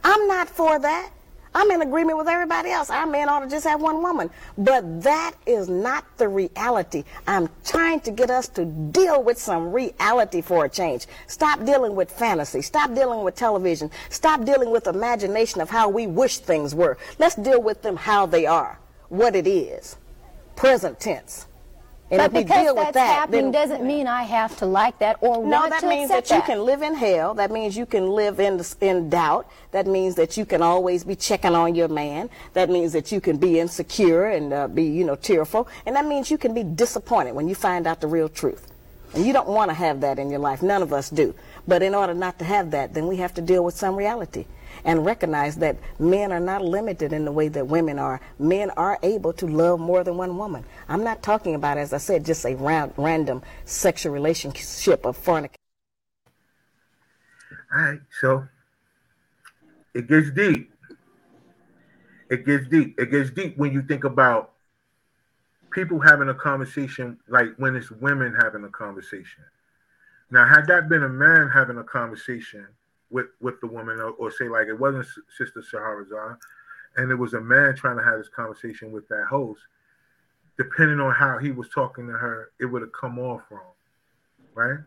I'm not for that. I'm in agreement with everybody else. Our men ought to just have one woman. But that is not the reality. I'm trying to get us to deal with some reality for a change. Stop dealing with fantasy. Stop dealing with television. Stop dealing with imagination of how we wish things were. Let's deal with them how they are, what it is, present tense. And But because deal that's with that, happening doesn't mean I have to like that or no, want that to means that accept you can live in hell. That means you can live in in doubt. That means that you can always be checking on your man. That means that you can be insecure and uh, be, you know, tearful. And that means you can be disappointed when you find out the real truth. And you don't want to have that in your life. None of us do. But in order not to have that, then we have to deal with some reality and recognize that men are not limited in the way that women are. Men are able to love more than one woman. I'm not talking about, as I said, just a round, random sexual relationship of fornication. All right, so it gets deep. It gets deep. It gets deep when you think about people having a conversation like when it's women having a conversation. Now, had that been a man having a conversation with with the woman, or, or say like it wasn't Sister Shahrazad, and it was a man trying to have this conversation with that host, depending on how he was talking to her, it would have come off wrong, right?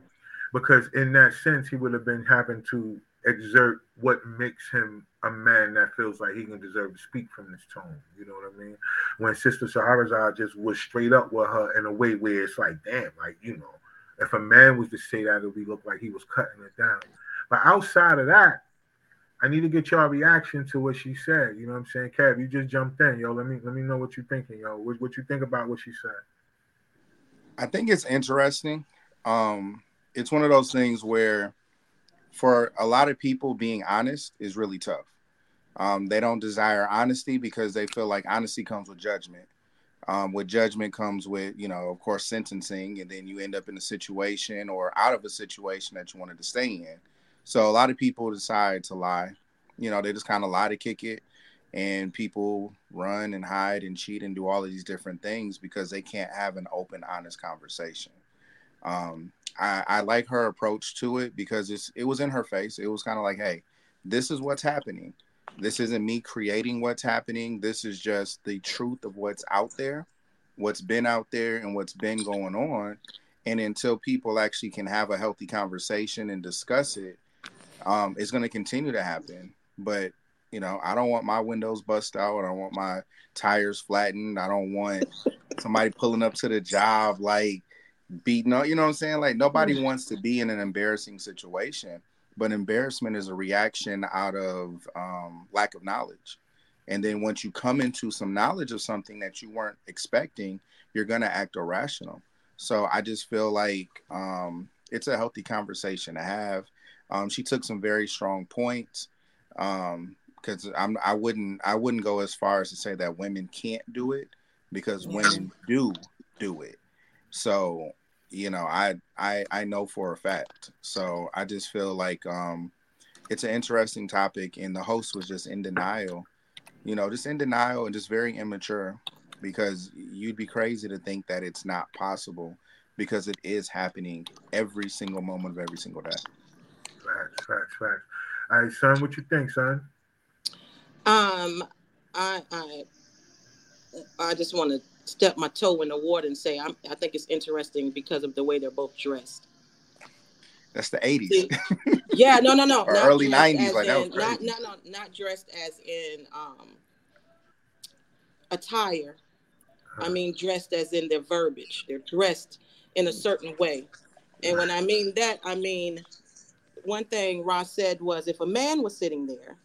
because in that sense, he would have been having to exert what makes him a man that feels like he can deserve to speak from this tone. You know what I mean? When Sister Shahrazad just was straight up with her in a way where it's like, damn, like, you know, if a man was to say that, it would look like he was cutting it down. But outside of that, I need to get your reaction to what she said. You know what I'm saying? Kev, you just jumped in, yo. Let me let me know what you're thinking, yo. What, what you think about what she said? I think it's interesting. Um, it's one of those things where for a lot of people being honest is really tough. Um, they don't desire honesty because they feel like honesty comes with judgment. Um, with judgment comes with, you know, of course, sentencing, and then you end up in a situation or out of a situation that you wanted to stay in. So a lot of people decide to lie. You know, they just kind of lie to kick it, and people run and hide and cheat and do all of these different things because they can't have an open, honest conversation. Um, I, I like her approach to it because it's it was in her face. It was kind of like, hey, this is what's happening. This isn't me creating what's happening. This is just the truth of what's out there, what's been out there, and what's been going on. And until people actually can have a healthy conversation and discuss it, um, it's going to continue to happen. But you know, I don't want my windows bust out. I don't want my tires flattened. I don't want somebody pulling up to the job like beating up. You know what I'm saying? Like nobody wants to be in an embarrassing situation, but embarrassment is a reaction out of um, lack of knowledge. And then once you come into some knowledge of something that you weren't expecting, you're gonna act irrational. So I just feel like um, it's a healthy conversation to have. Um, she took some very strong points because um, I'm wouldn't I wouldn't go as far as to say that women can't do it because women do do it. So you know I I I know for a fact. So I just feel like um, it's an interesting topic, and the host was just in denial. You know, just in denial and just very immature because you'd be crazy to think that it's not possible because it is happening every single moment of every single day. Facts, facts, facts. All right, son, what you think, son? Um, I I I just want to step my toe in the water and say I'm, I think it's interesting because of the way they're both dressed. That's the '80s. yeah, no, no, no, or early '90s. Like in, not, not, no, not dressed as in um, attire. I mean, dressed as in their verbiage. They're dressed in a certain way, and when I mean that, I mean one thing Ross said was if a man was sitting there,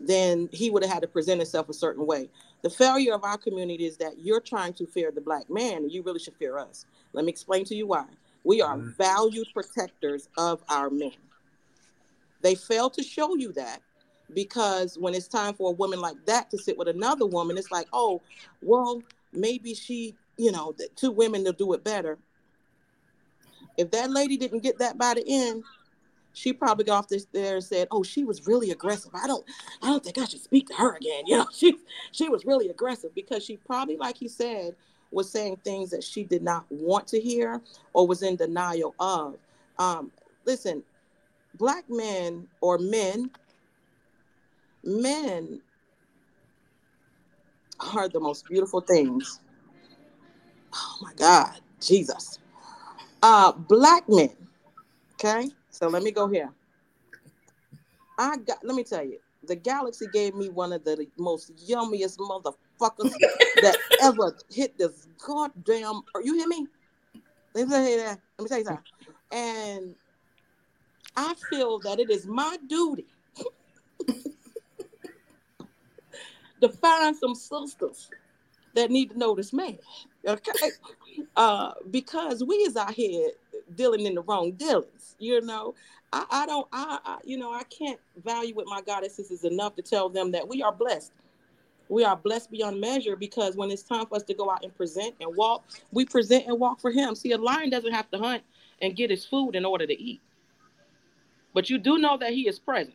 then he would have had to present himself a certain way. The failure of our community is that you're trying to fear the black man, and you really should fear us. Let me explain to you why. We are mm-hmm. valued protectors of our men. They fail to show you that because when it's time for a woman like that to sit with another woman, it's like, oh, well, maybe she, you know, the two women will do it better. If that lady didn't get that by the end, she probably got off this there and said, "Oh, she was really aggressive. I don't, I don't think I should speak to her again." You know, she she was really aggressive because she probably, like he said, was saying things that she did not want to hear or was in denial of. Um, listen, black men or men, men are the most beautiful things. Oh my God, Jesus. Uh, black men, okay? So let me go here. I got, let me tell you, the galaxy gave me one of the most yummiest motherfuckers that ever hit this goddamn. Are you hear me? Let me tell you that. Let me tell you something. And I feel that it is my duty to find some sisters that need to know this man. Okay. Uh, because we is out here dealing in the wrong dealings. You know, I, I don't, I, I, you know, I can't value with my goddesses is enough to tell them that we are blessed. We are blessed beyond measure because when it's time for us to go out and present and walk, we present and walk for Him. See, a lion doesn't have to hunt and get his food in order to eat, but you do know that He is present.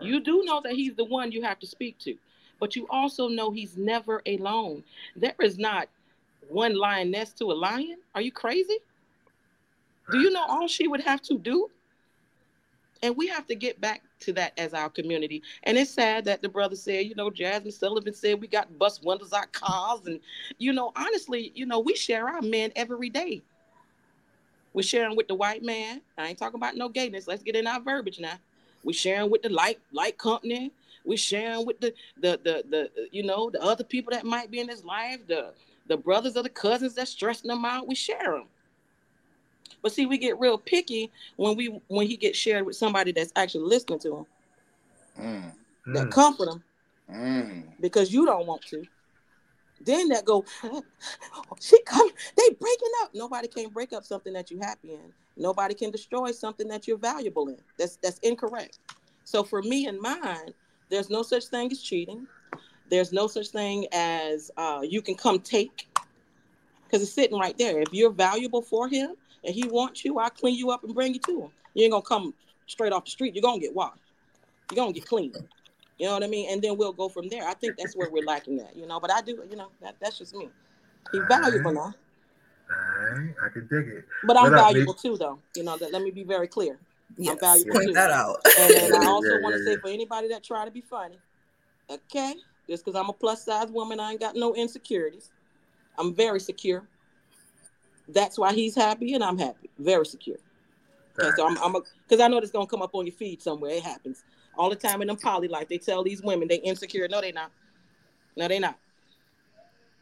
You do know that He's the one you have to speak to, but you also know He's never alone. There is not one lioness to a lion. Are you crazy? Do you know all she would have to do? And we have to get back to that as our community. And it's sad that the brother said, you know, Jazmine Sullivan said we got bust windows our cars. And, you know, honestly, you know, we share our men every day. We're sharing with the white man. I ain't talking about no gayness. Let's get in our verbiage now. We're sharing with the light light company. We're sharing with the the the the you know the other people that might be in his life, the the brothers or the cousins that's stressing them out. We share them. But see, we get real picky when we when he gets shared with somebody that's actually listening to him, Mm, that Mm. comfort him mm. because you don't want to. Then that go, she come, they breaking up. Nobody can break up something that you're happy in. Nobody can destroy something that you're valuable in. That's that's incorrect. So for me and mine, there's no such thing as cheating. There's no such thing as uh, you can come take because it's sitting right there. If you're valuable for him and he wants you, I'll clean you up and bring you to him. You ain't gonna come straight off the street. You're gonna get washed. You're gonna get clean. You know what I mean? And then we'll go from there. I think that's where we're lacking at, you know. But I do, you know, that, that's just me. He's valuable now. All right, I can dig it. But I'm up, valuable too, though. You know, that let me be very clear. Yes, valuable point too. that out. And then I also yeah, want to yeah, say yeah. for anybody that try to be funny, okay, just because I'm a plus size woman, I ain't got no insecurities. I'm very secure. That's why he's happy and I'm happy. Very secure. Okay, so I'm, I'm a because I know this gonna come up on your feed somewhere. It happens all the time in them poly life. They tell these women they insecure. No, they not. No, they not.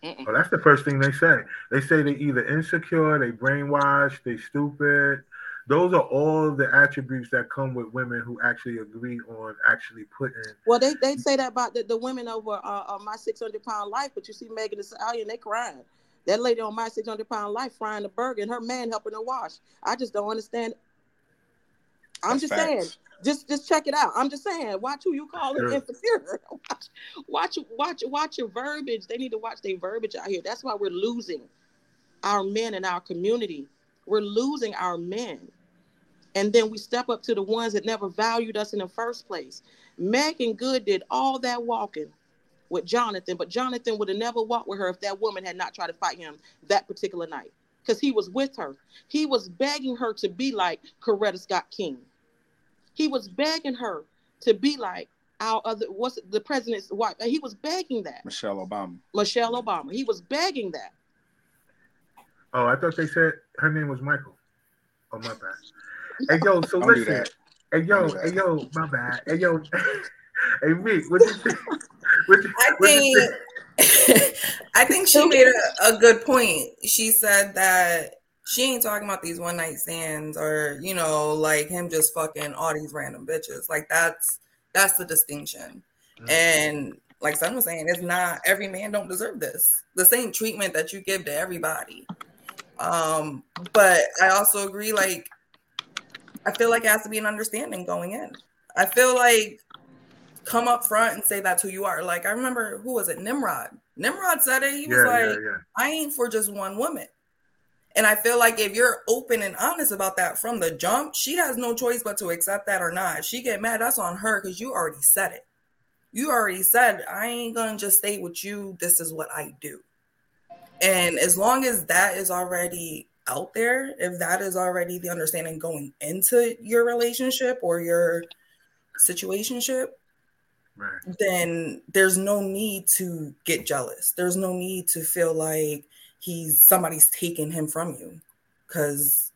Mm-mm. Oh, that's the first thing they say. They say they either insecure, they brainwashed, they stupid. Those are all the attributes that come with women who actually agree on actually putting. Well, they they say that about the, the women over uh, uh, my 600 pound life, but you see Megan Thee Stallion, they crying. That lady on my 600 pound life frying the burger and her man helping her wash. I just don't understand. I'm That's just facts. saying, just just check it out. I'm just saying, watch who you call it Sure. insecure. watch, watch, watch, watch your verbiage. They need to watch their verbiage out here. That's why we're losing our men in our community. We're losing our men. And then we step up to the ones that never valued us in the first place. Meagan Good did all that walking with Jonathan, but Jonathan would have never walked with her if that woman had not tried to fight him that particular night. Because he was with her. He was begging her to be like Coretta Scott King. He was begging her to be like our other what's the president's wife. He was begging that. Michelle Obama. Michelle Obama. He was begging that. Oh, I thought they said her name was Michael. Oh my bad. Hey yo, so Don't listen. Hey yo, Don't do that. hey yo, my bad. Hey yo, hey Meek, what you think? What you, I what you think I think she made a, a good point. She said that she ain't talking about these one night stands or you know like him just fucking all these random bitches. Like that's that's the distinction. Mhm. And like Son was saying, it's not every man don't deserve this. The same treatment that you give to everybody. Um, but I also agree, like I feel like it has to be an understanding going in. I feel like come up front and say that's who you are. Like I remember who was it? Nimrod. Nimrod said it. He was Yeah, like, yeah, yeah. I ain't for just one woman. And I feel like if you're open and honest about that from the jump, she has no choice but to accept that or not. If she get mad, that's on her because you already said it. You already said, I ain't gonna just stay with you. This is what I do. And as long as that is already out there, if that is already the understanding going into your relationship or your situationship, Right. then there's no need to get jealous. There's no need to feel like he's somebody's taking him from you because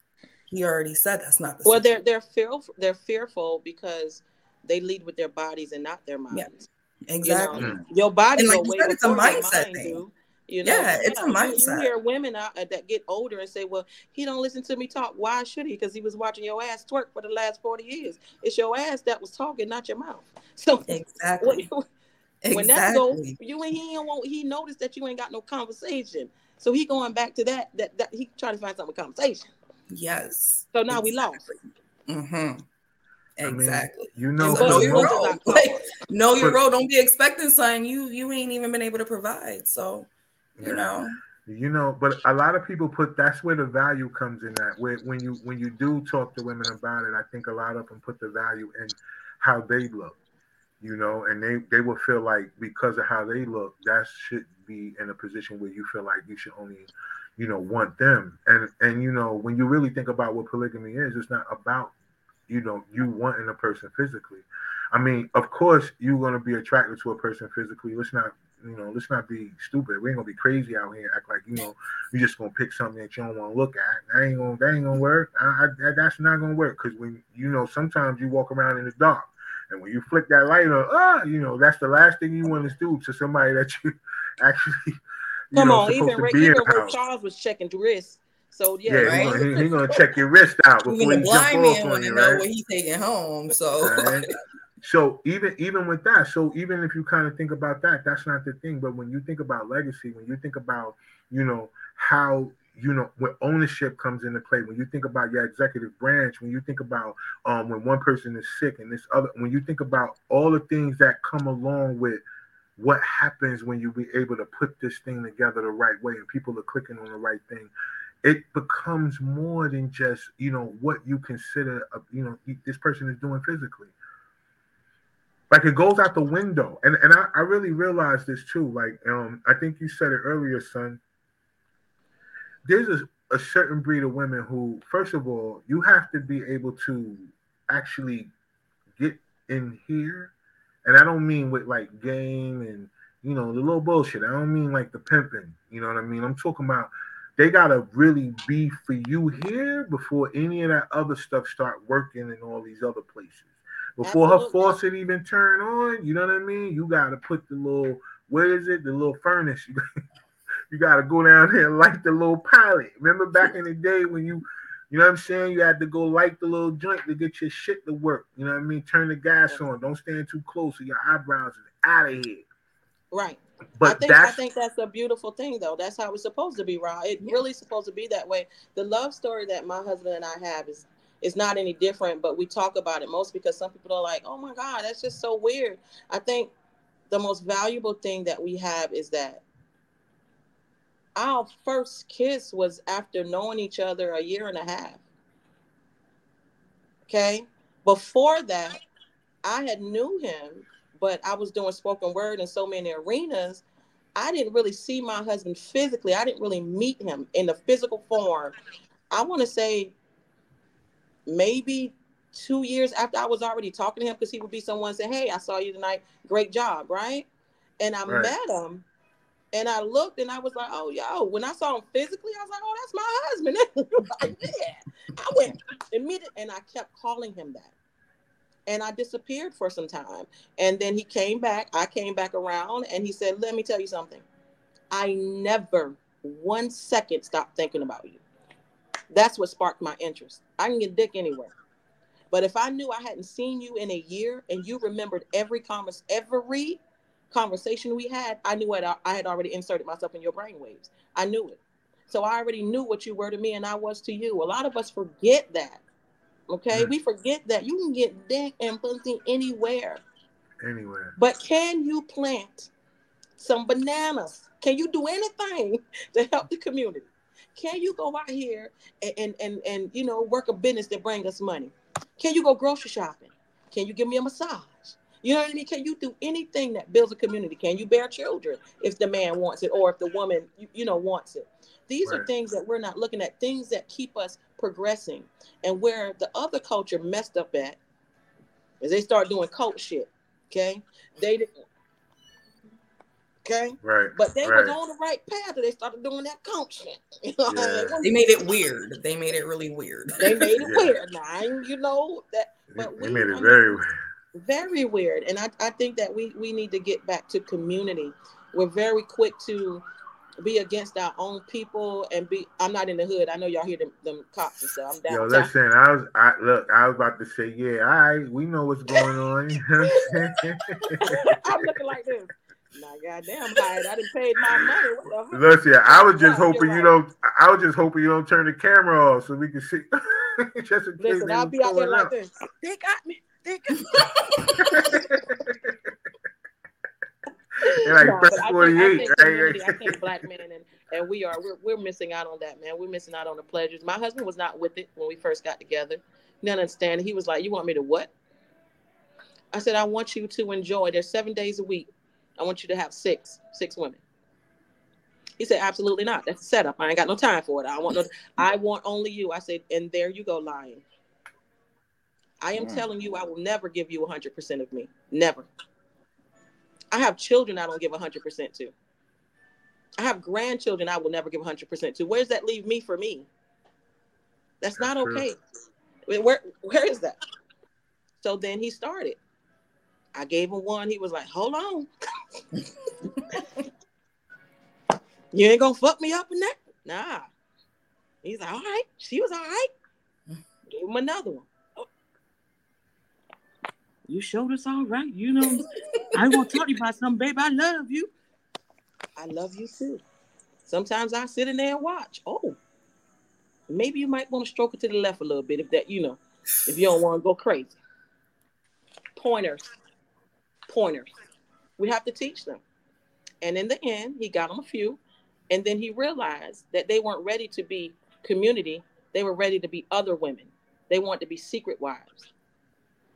he already said that's not the Well, situation. they're they're fearful. They're fearful because they lead with their bodies and not their minds. exactly. You know, mm. your body And like go you said, it's a mindset mind thing. do. You know, Yeah, it's a you- You, hear women out, uh, that get older and say, "Well, he don't listen to me talk. Why should he? Because he was watching your ass twerk for the last forty years. It's your ass that was talking, not your mouth." So Exactly. when, when that Exactly. go, you and he ain't want, he noticed that you ain't got no conversation. So he going back to that that that he trying to find something conversation. Yes. So now we lost. Mm-hmm. I mean, Exactly. you know, And know your one- role. Like, know your For- role. Don't be expecting something you you ain't even been able to provide. So you know. you know but a lot of people put that's where the value comes in that where when you when you do talk to women about it i think a lot of them put the value in how they look you know? And they they will feel like because of how they look that should be in a position where you feel like you should only you know want them. And and you know when you really think about what polygamy is it's not about you know you wanting a person physically. I mean of course you're going to be attracted to a person physically. Let's not you know, let's not be stupid. We ain't gonna be crazy out here and act like, you know, you just gonna pick something that you don't want to look at. That ain't gonna that ain't gonna work. I, I, that's not gonna work because when you know sometimes you walk around in the dark, and when you flick that light on, ah, you know that's the last thing you want to do to somebody that you actually. You Come know, on, even to Rick, be in even the house. Charles was checking wrists. So yeah, Yeah, right? he's gonna, he, he gonna check your wrist out before Even the jump blind off man on want to you, know right? what he's taking home. So Right. So even even with that, so even if you kind of think about that, that's not the thing. But when you think about legacy, when you think about you know how you know when ownership comes into play, when you think about your executive branch, when you think about um when one person is sick and this other, when you think about all the things that come along with what happens when you be able to put this thing together the right way and people are clicking on the right thing it becomes more than just you know what you consider a, you know this person is doing physically like it goes out the window. And and i, I really realized this too. Like um i think you said it earlier son. There's a, a certain breed of women who first of all you have to be able to actually get in here. And i don't mean with like game and you know the little bullshit. I don't mean like the pimping. You know what i mean? I'm talking about they gotta really be for you here before any of that other stuff start working in all these other places. Before her Absolutely. faucet even turn on, you know what I mean? You gotta put the little where is it? The little furnace. You, gotta go down there and light the little pilot. Remember back in the day when you you know what I'm saying? You had to go light the little joint to get your shit to work. You know what I mean? Turn the gas on. Don't stand too close or your eyebrows is out of here. right. But I think I think that's a beautiful thing though. That's how it's supposed to be, Ra. It really supposed to be that way. The love story that my husband and I have is is not any different, but we talk about it most because some people are like, "Oh my God, that's just so weird." I think the most valuable thing that we have is that our first kiss was after knowing each other a year and a half. Okay, before that, I had knew him, but I was doing spoken word in so many arenas. I didn't really see my husband physically. I didn't really meet him in the physical form. I want to say maybe two years after I was already talking to him because he would be someone say, Hey, I saw you tonight. Great job. Right. And I Right. met him and I looked and I was like, Oh, yo, when I saw him physically, I was like, Oh, that's my husband. like, yeah. I went immediately and I kept calling him that. And I disappeared for some time. And then he came back. I came back around and he said, Let me tell you something. I never one second stopped thinking about you. That's what sparked my interest. I can get dick anywhere. But if I knew I hadn't seen you in a year and you remembered every convers every conversation we had, I knew I I had already inserted myself in your brainwaves. I knew it. So I already knew what you were to me and I was to you. A lot of us forget that. Okay? Mm. We forget that you can get dick and pussy anywhere. anywhere. But can you plant some bananas? Can you do anything to help the community? Can you go out here and and and, and you know work a business that bring us money? Can you go grocery shopping? Can you give me a massage? You know what I mean? Can you do anything that builds a community? Can you bear children if the man wants it or if the woman you, you know wants it? These are things that we're not looking at, things that keep us progressing. And where the other culture messed up at is they start doing cult shit. Okay. They didn't okay. Right. But they right. was on the right path and they started doing that cult shit. You know what I mean? Yeah. they made it weird. They made it really weird. They made it Yeah. weird. Now, you know that but They we- made I it mean- very weird. very weird. And I, I think that we, we need to get back to community. We're very quick to be against our own people and be I'm not in the hood. I know y'all hear them, them cops and stuff. I'm Yo, downtown. listen, I was I look, I was about to say, yeah, all right, we know what's going on. You know what I'm? I'm looking like this. Nah, goddamn, Hyde, I didn't paid my money. Listen, I was just hoping you don't. I was just hoping you don't turn the camera off so we can see. just Listen, I'll be out there like this. They got me. They got me. Like No, press but I think, I 48, think right? I think black men and, and we are we're, we're missing out on that, man. We're missing out on the pleasures. My husband was not with it when we first got together. He didn't understand. He was like, "You want me to what?" I said, "I want you to enjoy. There's seven days a week. I want you to have six six women." He said, "Absolutely not. That's a setup. I ain't got no time for it. I want no. I want only you." I said, "And there you go, lying." I am Mm. telling you, I will never give you 100% of me. Never. I have children I don't give 100% to. I have grandchildren I will never give 100% to. Where does that leave me for me? That's, not okay. Where where is that? So then he started. I gave him one. He was like, "Hold on, you ain't gonna fuck me up in that." Nah. He's like, "All right." She was all right. Gave him another one. Oh. You showed us all right. You know, I want to talk to you about something, babe. I love you. I love you too. Sometimes I sit in there and watch. Oh, maybe you might want to stroke it to the left a little bit if that, you know, if you don't want to go crazy. Pointers, pointers. We have to teach them. And in the end, he got them a few. And then he realized that they weren't ready to be community. They were ready to be other women. They wanted to be secret wives.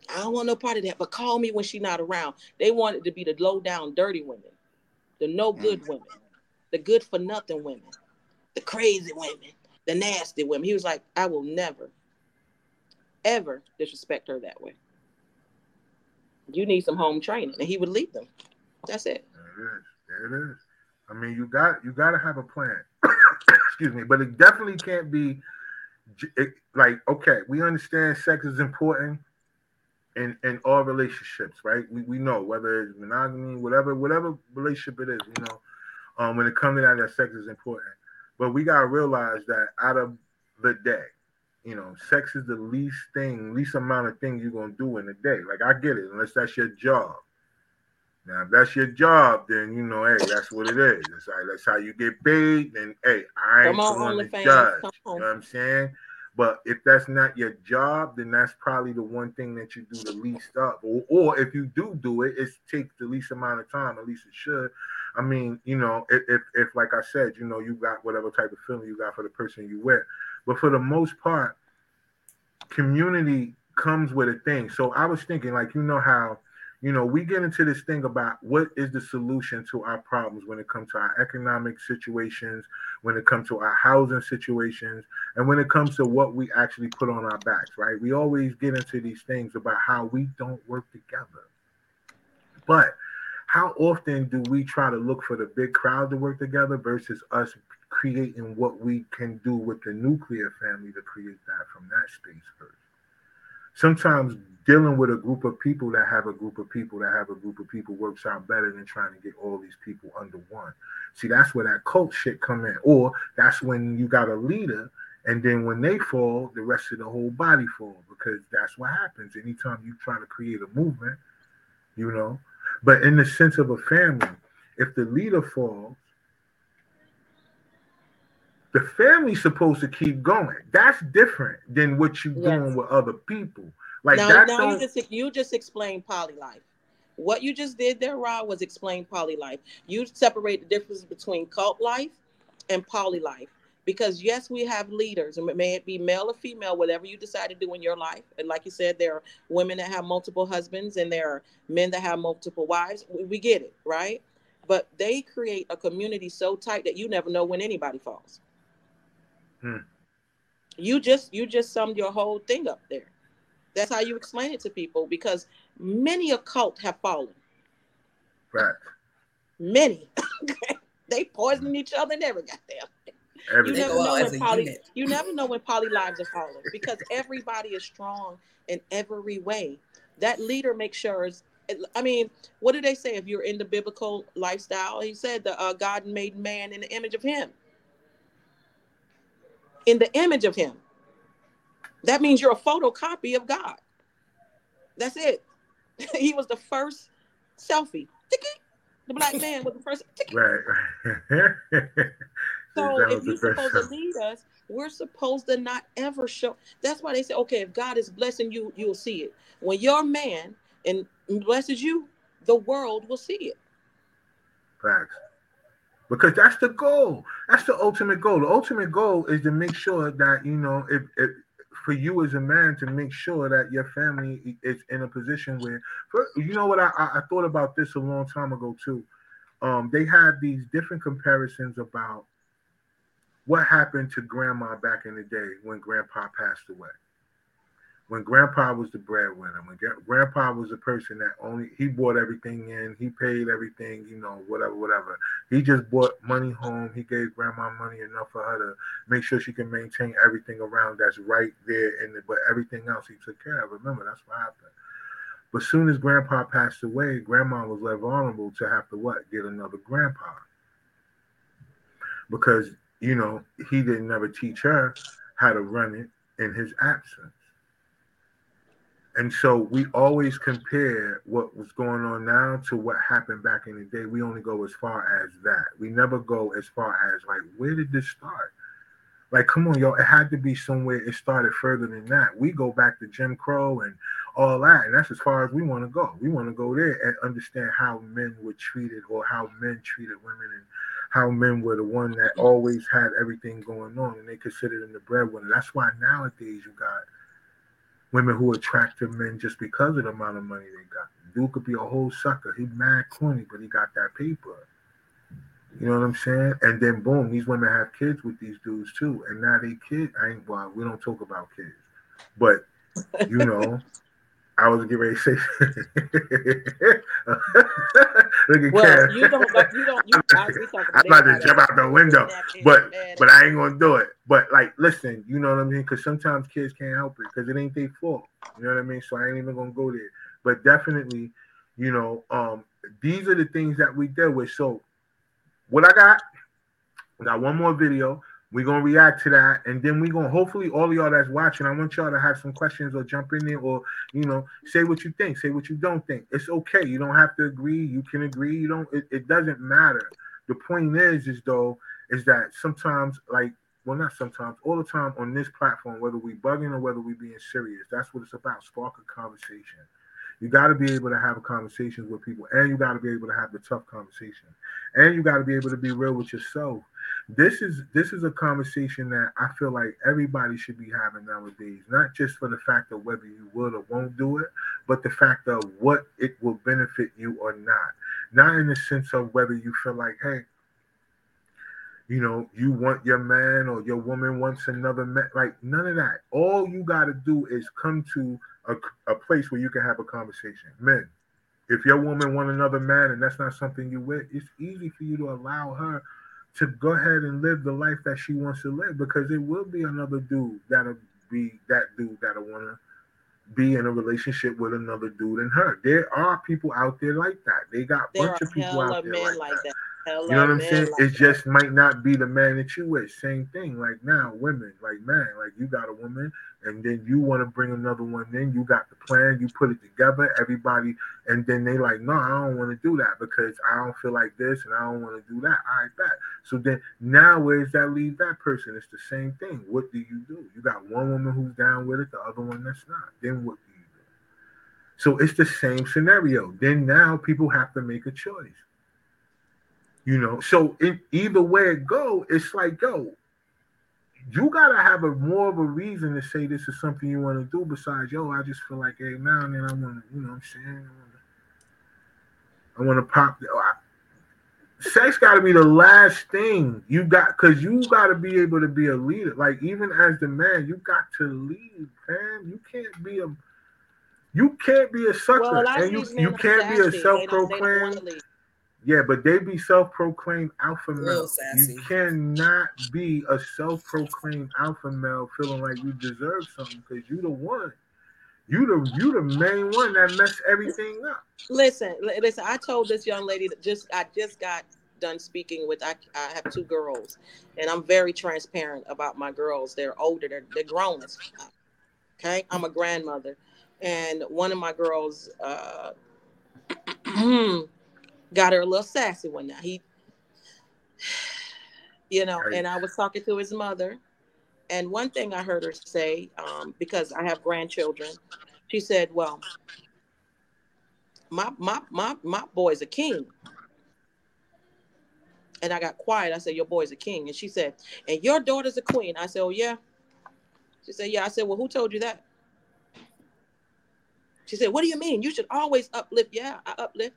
I don't want no part of that, but call me when she's not around. They wanted to be the low down, dirty women, the no good mm. women, the good for nothing women, the crazy women, the nasty women. He was like, I will never, ever disrespect her that way. You need some home training, and he would lead them. That's it. There it is. There it is. I mean, you got you got to have a plan. Excuse me, but it definitely can't be it, like okay. We understand sex is important in in all relationships, right? We, we know whether it's monogamy, whatever whatever relationship it is, you know, um, when it comes to that, that sex is important. But we gotta realize that out of the day, you know, sex is the least thing, least amount of things you're gonna do in a day. Like I get it, unless that's your job. Now, if that's your job, then you know, hey, that's what it is. It's like that's how you get paid. Then, hey, I ain't on, the one to judge. You know what I'm saying? But if that's not your job, then that's probably the one thing that you do the least of. Or, or if you do do it, it takes the least amount of time. At least it should. I mean, you know, if, if, if like I said, you know, you got whatever type of feeling you got for the person you with, but for the most part, community comes with a thing. So I was thinking, like, you know how you know, we get into this thing about what is the solution to our problems when it comes to our economic situations, when it comes to our housing situations, and when it comes to what we actually put on our backs, right? We always get into these things about how we don't work together. But how often do we try to look for the big crowd to work together versus us creating what we can do with the nuclear family to create that from that space first? Sometimes dealing with a group of people that have a group of people that have a group of people works out better than trying to get all these people under one. See, that's where that cult shit come in. Or that's when you got a leader, and then when they fall, the rest of the whole body fall because that's what happens. Anytime you try to create a movement, you know. But in the sense of a family, if the leader falls, the family's supposed to keep going. That's different than what you're yes. doing with other people. Like now, that. Now you just you just explained poly life. What you just did there, Rod, was explain poly life. You separate the difference between cult life and poly life. Because yes, we have leaders, and may it be male or female, whatever you decide to do in your life. And like you said, there are women that have multiple husbands, and there are men that have multiple wives. We, we get it, right? But they create a community so tight that you never know when anybody falls. Hmm. You just you just summed your whole thing up there. That's how you explain it to people because many a cult have fallen. Right. Many. they poison each other and every goddamn. You never know when poly, you never know when poly lives are falling because everybody is strong in every way. That leader makes sure. I mean, what do they say if you're in the biblical lifestyle? He said the uh, God made man in the image of Him in the image of him. That means you're a photocopy of God. That's it. he was the first selfie. The black man was the first. Right. so if you're supposed to lead us, we're supposed to not ever show. That's why they say, okay, if God is blessing you, you'll see it. When your man and blesses you, the world will see it. Facts because that's the goal. That's the ultimate goal. The ultimate goal is to make sure that you know if, if for you as a man to make sure that your family is in a position where, for, you know what, I, I thought about this a long time ago too. Um, they had these different comparisons about what happened to grandma back in the day when grandpa passed away. When grandpa was the breadwinner, when grandpa was the person that only he bought everything in, he paid everything, you know, whatever, whatever. He just bought money home. He gave grandma money enough for her to make sure she can maintain everything around that's right there. And but everything else he took care of. Remember, that's what happened. But soon as grandpa passed away, grandma was left vulnerable to have to what? Get another grandpa. Because, you know, he didn't never teach her how to run it in his absence. And so we always compare what was going on now to what happened back in the day. We only go as far as that. We never go as far as like, where did this start? Like, come on, y'all. it had to be somewhere it started further than that. We go back to Jim Crow and all that, and that's as far as we want to go. We want to go there and understand how men were treated or how men treated women and how men were the one that always had everything going on and they considered them the breadwinner. That's why nowadays you got women who attract to men just because of the amount of money they got. Dude could be a whole sucker. He mad corny, but he got that paper. You know what I'm saying? And then boom, these women have kids with these dudes too. And now they kid. I ain't well, we don't talk about kids. But you know, I was getting ready to say Look at well, you don't you don't you, I'm about to jump out the window, but but I ain't gonna do it. But like listen, you know what I mean? Because sometimes kids can't help it because it ain't their fault. You know what I mean? So I ain't even gonna go there. But definitely, you know, um, these are the things that we deal with. So what I got, I got one more video. We're gonna react to that, and then we're gonna hopefully all of y'all that's watching. I want y'all to have some questions or jump in there, or you know, say what you think, say what you don't think. It's okay. You don't have to agree. You can agree. You don't. It, it doesn't matter. The point is, is though, is that sometimes, like, well, not sometimes, all the time on this platform, whether we bugging or whether we being serious, that's what it's about. Spark a conversation. You got to be able to have conversations with people, and you got to be able to have the tough conversation, and you got to be able to be real with yourself. This is this is a conversation that I feel like everybody should be having nowadays, not just for the fact of whether you will or won't do it, but the fact of what it will benefit you or not. Not in the sense of whether you feel like, hey, you know, you want your man or your woman wants another man. Like none of that. All you got to do is come to a, a place where you can have a conversation. Men, if your woman want another man and that's not something you with, it's easy for you to allow her to go ahead and live the life that she wants to live because it will be another dude that'll be that dude that'll want to be in a relationship with another dude and her. There are people out there like that. They got a bunch of people out there like, like that. that. Hello, you know what I'm saying? Like it just might not be the man that you with. Same thing. Like now, women, like man, like you got a woman, and then you want to bring another one in. You got the plan. You put it together. Everybody, and then they like, no, I don't want to do that because I don't feel like this, and I don't want to do that. I like that. So then now, where does that leave that person? It's the same thing. What do you do? You got one woman who's down with it, the other one that's not. Then what do you do? So it's the same scenario. Then now people have to make a choice. You know, so it, either way it go, it's like, yo, you gotta have a more of a reason to say this is something you want to do besides, yo, I just feel like, hey, now and then I want to, you know what I'm saying? I want to pop. I, sex got to be the last thing you got because you got to be able to be a leader. Like even as the man, you got to lead, fam. You can't be a you can't be a sucker, well, and you you can't be a self-proclaimed. Yeah, but they be self-proclaimed alpha male. You cannot be a self-proclaimed alpha male feeling like you deserve something because you the one. You the you the main one that messed everything up. Listen, listen. I told this young lady that just I just got done speaking with. I, I have two girls, and I'm very transparent about my girls. They're older. They're they're grown. Okay, I'm a grandmother, and one of my girls. Uh, got her a little sassy one night. He, you know, and I was talking to his mother, and one thing I heard her say, um, because I have grandchildren, she said, "Well, my my my my boy's a king." And I got quiet. I said, "Your boy's a king," and she said, "And your daughter's a queen." I said, "Oh yeah." She said, "Yeah." I said, "Well, who told you that?" She said, "What do you mean? You should always uplift." Yeah, I uplift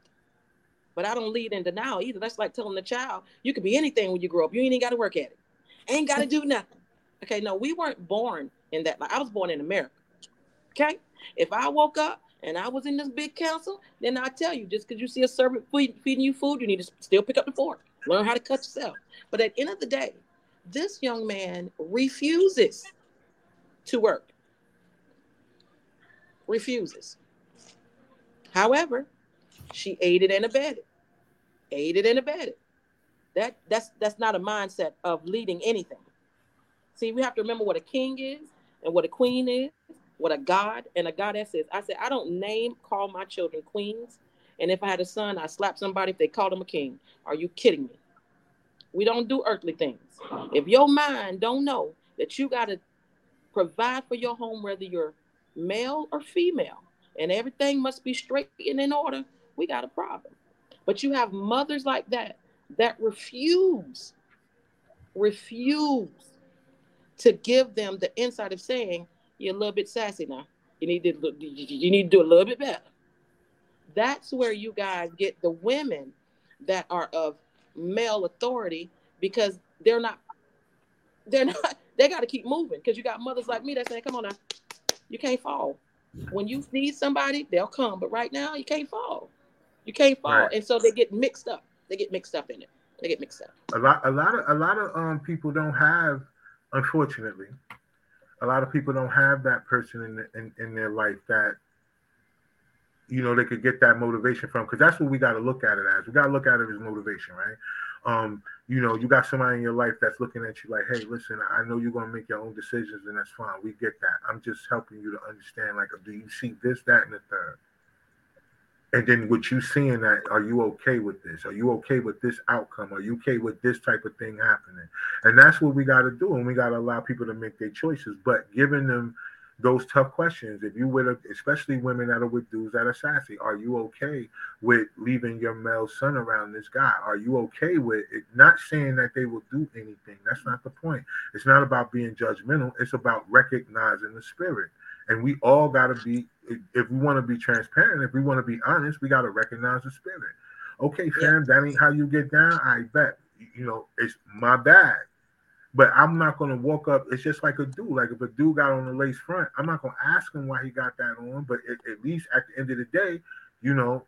but I don't lead in denial either. That's like telling the child, you can be anything when you grow up. You ain't got to work at it. Ain't got to do nothing. Okay, no, we weren't born in that. Like I was born in America. Okay. If I woke up and I was in this big council, then I tell you, just because you see a servant feeding you food, you need to still pick up the fork, learn how to cut yourself. But at the end of the day, this young man refuses to work. Refuses. However, she aided and abetted. Aided and abetted. That that's that's not a mindset of leading anything. See, we have to remember what a king is and what a queen is, what a god and a goddess is. I said I don't name call my children queens, and if I had a son, I slap somebody if they called him a king. Are you kidding me? We don't do earthly things. If your mind don't know that you got to provide for your home, whether you're male or female, and everything must be straight and in order, we got a problem. But you have mothers like that that refuse, refuse to give them the insight of saying, you're a little bit sassy now. You need to you need to do a little bit better. That's where you guys get the women that are of male authority because they're not they're not they got to keep moving because you got mothers like me that say come on now you can't fall when you need somebody they'll come but right now you can't fall you can't fall. Right. and so they get mixed up. They get mixed up in it. They get mixed up. A lot a lot of a lot of um people don't have unfortunately a lot of people don't have that person in, the, in, in their life that you know they could get that motivation from because that's what we got to look at it as. We got to look at it as motivation right? Um you know you got somebody in your life that's looking at you like hey listen i know you're going to make your own decisions and that's fine. We get that. I'm just helping you to understand like do you see this that and the third and then what you seeing that are you okay with this are you okay with this outcome are you okay with this type of thing happening and that's what we got to do and we got to allow people to make their choices but giving them those tough questions. If you with, a, especially women that are with dudes that are sassy, are you okay with leaving your male son around this guy? Are you okay with it? Not saying that they will do anything. That's not the point. It's not about being judgmental. It's about recognizing the spirit. And we all got to be, if we want to be transparent, if we want to be honest, we got to recognize the spirit. Okay, fam, that ain't how you get down. I bet. You know, it's my bad but I'm not gonna walk up. It's just like a dude. Like if a dude got on the lace front, I'm not gonna ask him why he got that on. But at, at least at the end of the day, you know,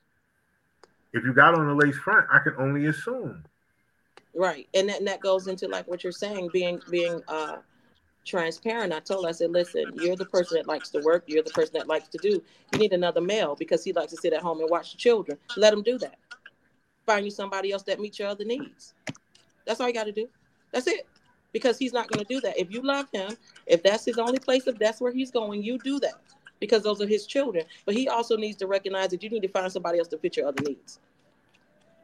if you got on the lace front, I can only assume. Right, and that, and that goes into like what you're saying, being being uh transparent. I told her, I said, listen, you're the person that likes to work. You're the person that likes to do. You need another male because he likes to sit at home and watch the children. Let him do that. Find you somebody else that meets your other needs. That's all you got to do. That's it because he's not going to do that. If you love him, if that's his only place, if that's where he's going, you do that because those are his children. But he also needs to recognize that you need to find somebody else to fit your other needs.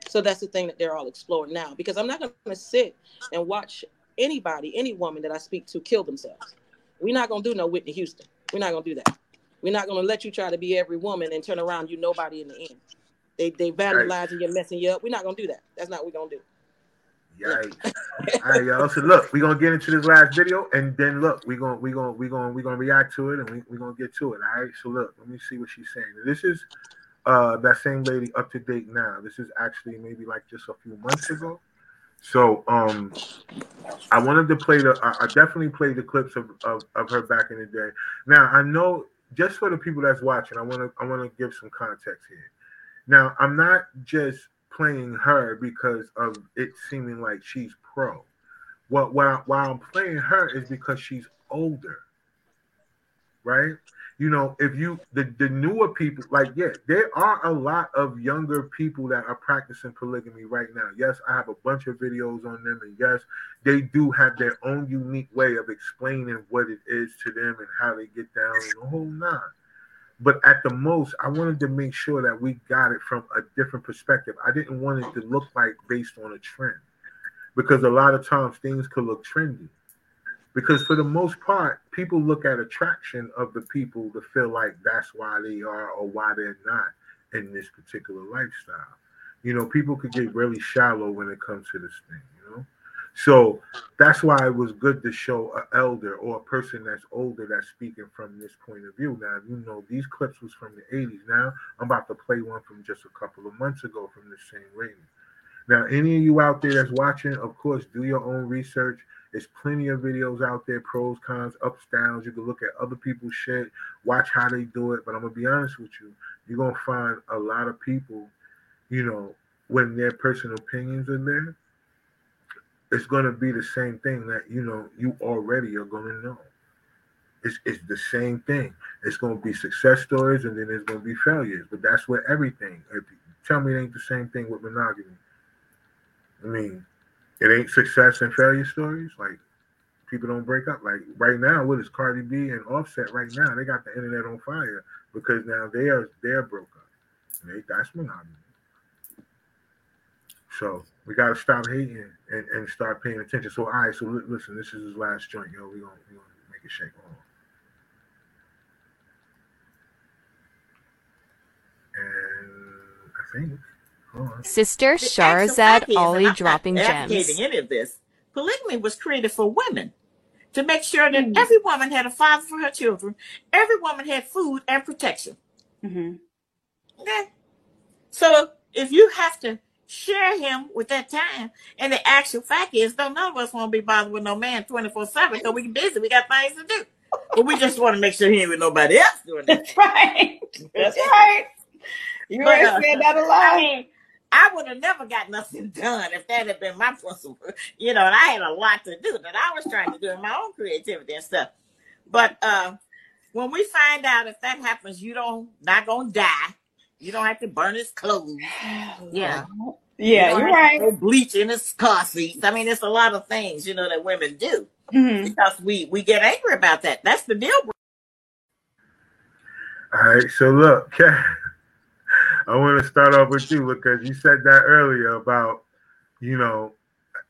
So that's the thing that they're all exploring now because I'm not going to sit and watch anybody, any woman that I speak to kill themselves. We're not going to do no Whitney Houston. We're not going to do that. We're not going to let you try to be every woman and turn around you nobody in the end. They they vandalizing you, messing you up. We're not going to do that. That's not what we're going to do. Yikes. All right, y'all. So look, we're gonna get into this last video and then look, we're gonna we gonna we gonna we gonna react to it and we, we're gonna get to it. All right. So look, let me see what she's saying. This is uh that same lady up to date now. This is actually maybe like just a few months ago. So um I wanted to play the I, definitely played the clips of, of, of her back in the day. Now I know just for the people that's watching, I wanna I wanna give some context here. Now I'm not just playing her because of it seeming like she's pro. What why why I'm playing her is because she's older. Right? You know, if you the, the newer people, like yeah, there are a lot of younger people that are practicing polygamy right now. Yes, I have a bunch of videos on them, and yes, they do have their own unique way of explaining what it is to them and how they get down and the whole nine. But at the most, I wanted to make sure that we got it from a different perspective. I didn't want it to look like based on a trend because a lot of times things could look trendy. Because for the most part, people look at attraction of the people to feel like that's why they are or why they're not in this particular lifestyle. You know, people could get really shallow when it comes to this thing, you know. So that's why it was good to show an elder or a person that's older that's speaking from this point of view. Now, you know, these clips was from the 80s. Now I'm about to play one from just a couple of months ago from the same lady. Now, any of you out there that's watching, of course, do your own research. There's plenty of videos out there, pros, cons, ups, downs. You can look at other people's shit, watch how they do it. But I'm gonna be honest with you, you're gonna find a lot of people, you know, when their personal opinions are there, it's gonna be the same thing that you know you already are gonna know. It's, it's the same thing. It's going to be success stories and then there's going to be failures. But that's what everything. If, tell me it ain't the same thing with monogamy. I mean, it ain't success and failure stories. Like people don't break up. Like right now, what is Cardi B and Offset right now? They got the internet on fire because now they are they're broke up. And they, that's monogamy. So we gotta stop hating and, and start paying attention. So right, so listen, this is his last joint, yo. We gonna we gonna make it shake on. And I think Sister Shahrazad Ali dropping gems. any of this. Polygamy was created for women to make sure that mm. every woman had a father for her children, every woman had food and protection. Mm-hmm. Okay. So if you have to share him with that time, and the actual fact is, don't none of us want to be bothered with no man 24 7 because we're busy, we got things to do. But we just want to make sure he ain't with nobody else doing that. That's right. That's right. You but, uh, said that a lot. I mean, I would have never got nothing done if that had been my principle. You know, and I had a lot to do that I was trying to do in my own creativity and stuff. But uh, when we find out if that happens, you don't not gonna die. You don't have to burn his clothes. Yeah. Yeah, you are right. bleach in his car seats. I mean, it's a lot of things, you know, that women do mm-hmm. because we we get angry about that. That's the deal. All right, so look, I want to start off with you because you said that earlier about, you know,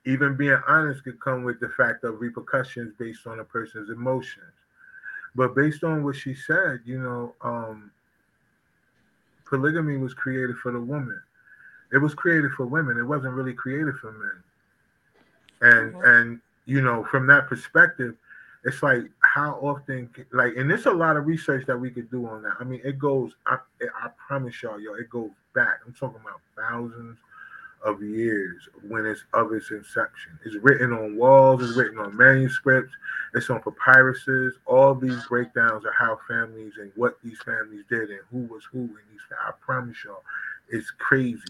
even being honest could come with the fact of repercussions based on a person's emotions. But based on what she said, you know, um, polygamy was created for the woman. It was created for women. It wasn't really created for men. And mm-hmm. and you know, from that perspective, it's like how often like and there's a lot of research that we could do on that. I mean it goes i, I promise y'all yo it goes back i'm talking about thousands of years when it's of its inception. It's written on walls it's written on manuscripts it's on papyruses all these breakdowns of how families and what these families did and who was who in these i promise y'all it's crazy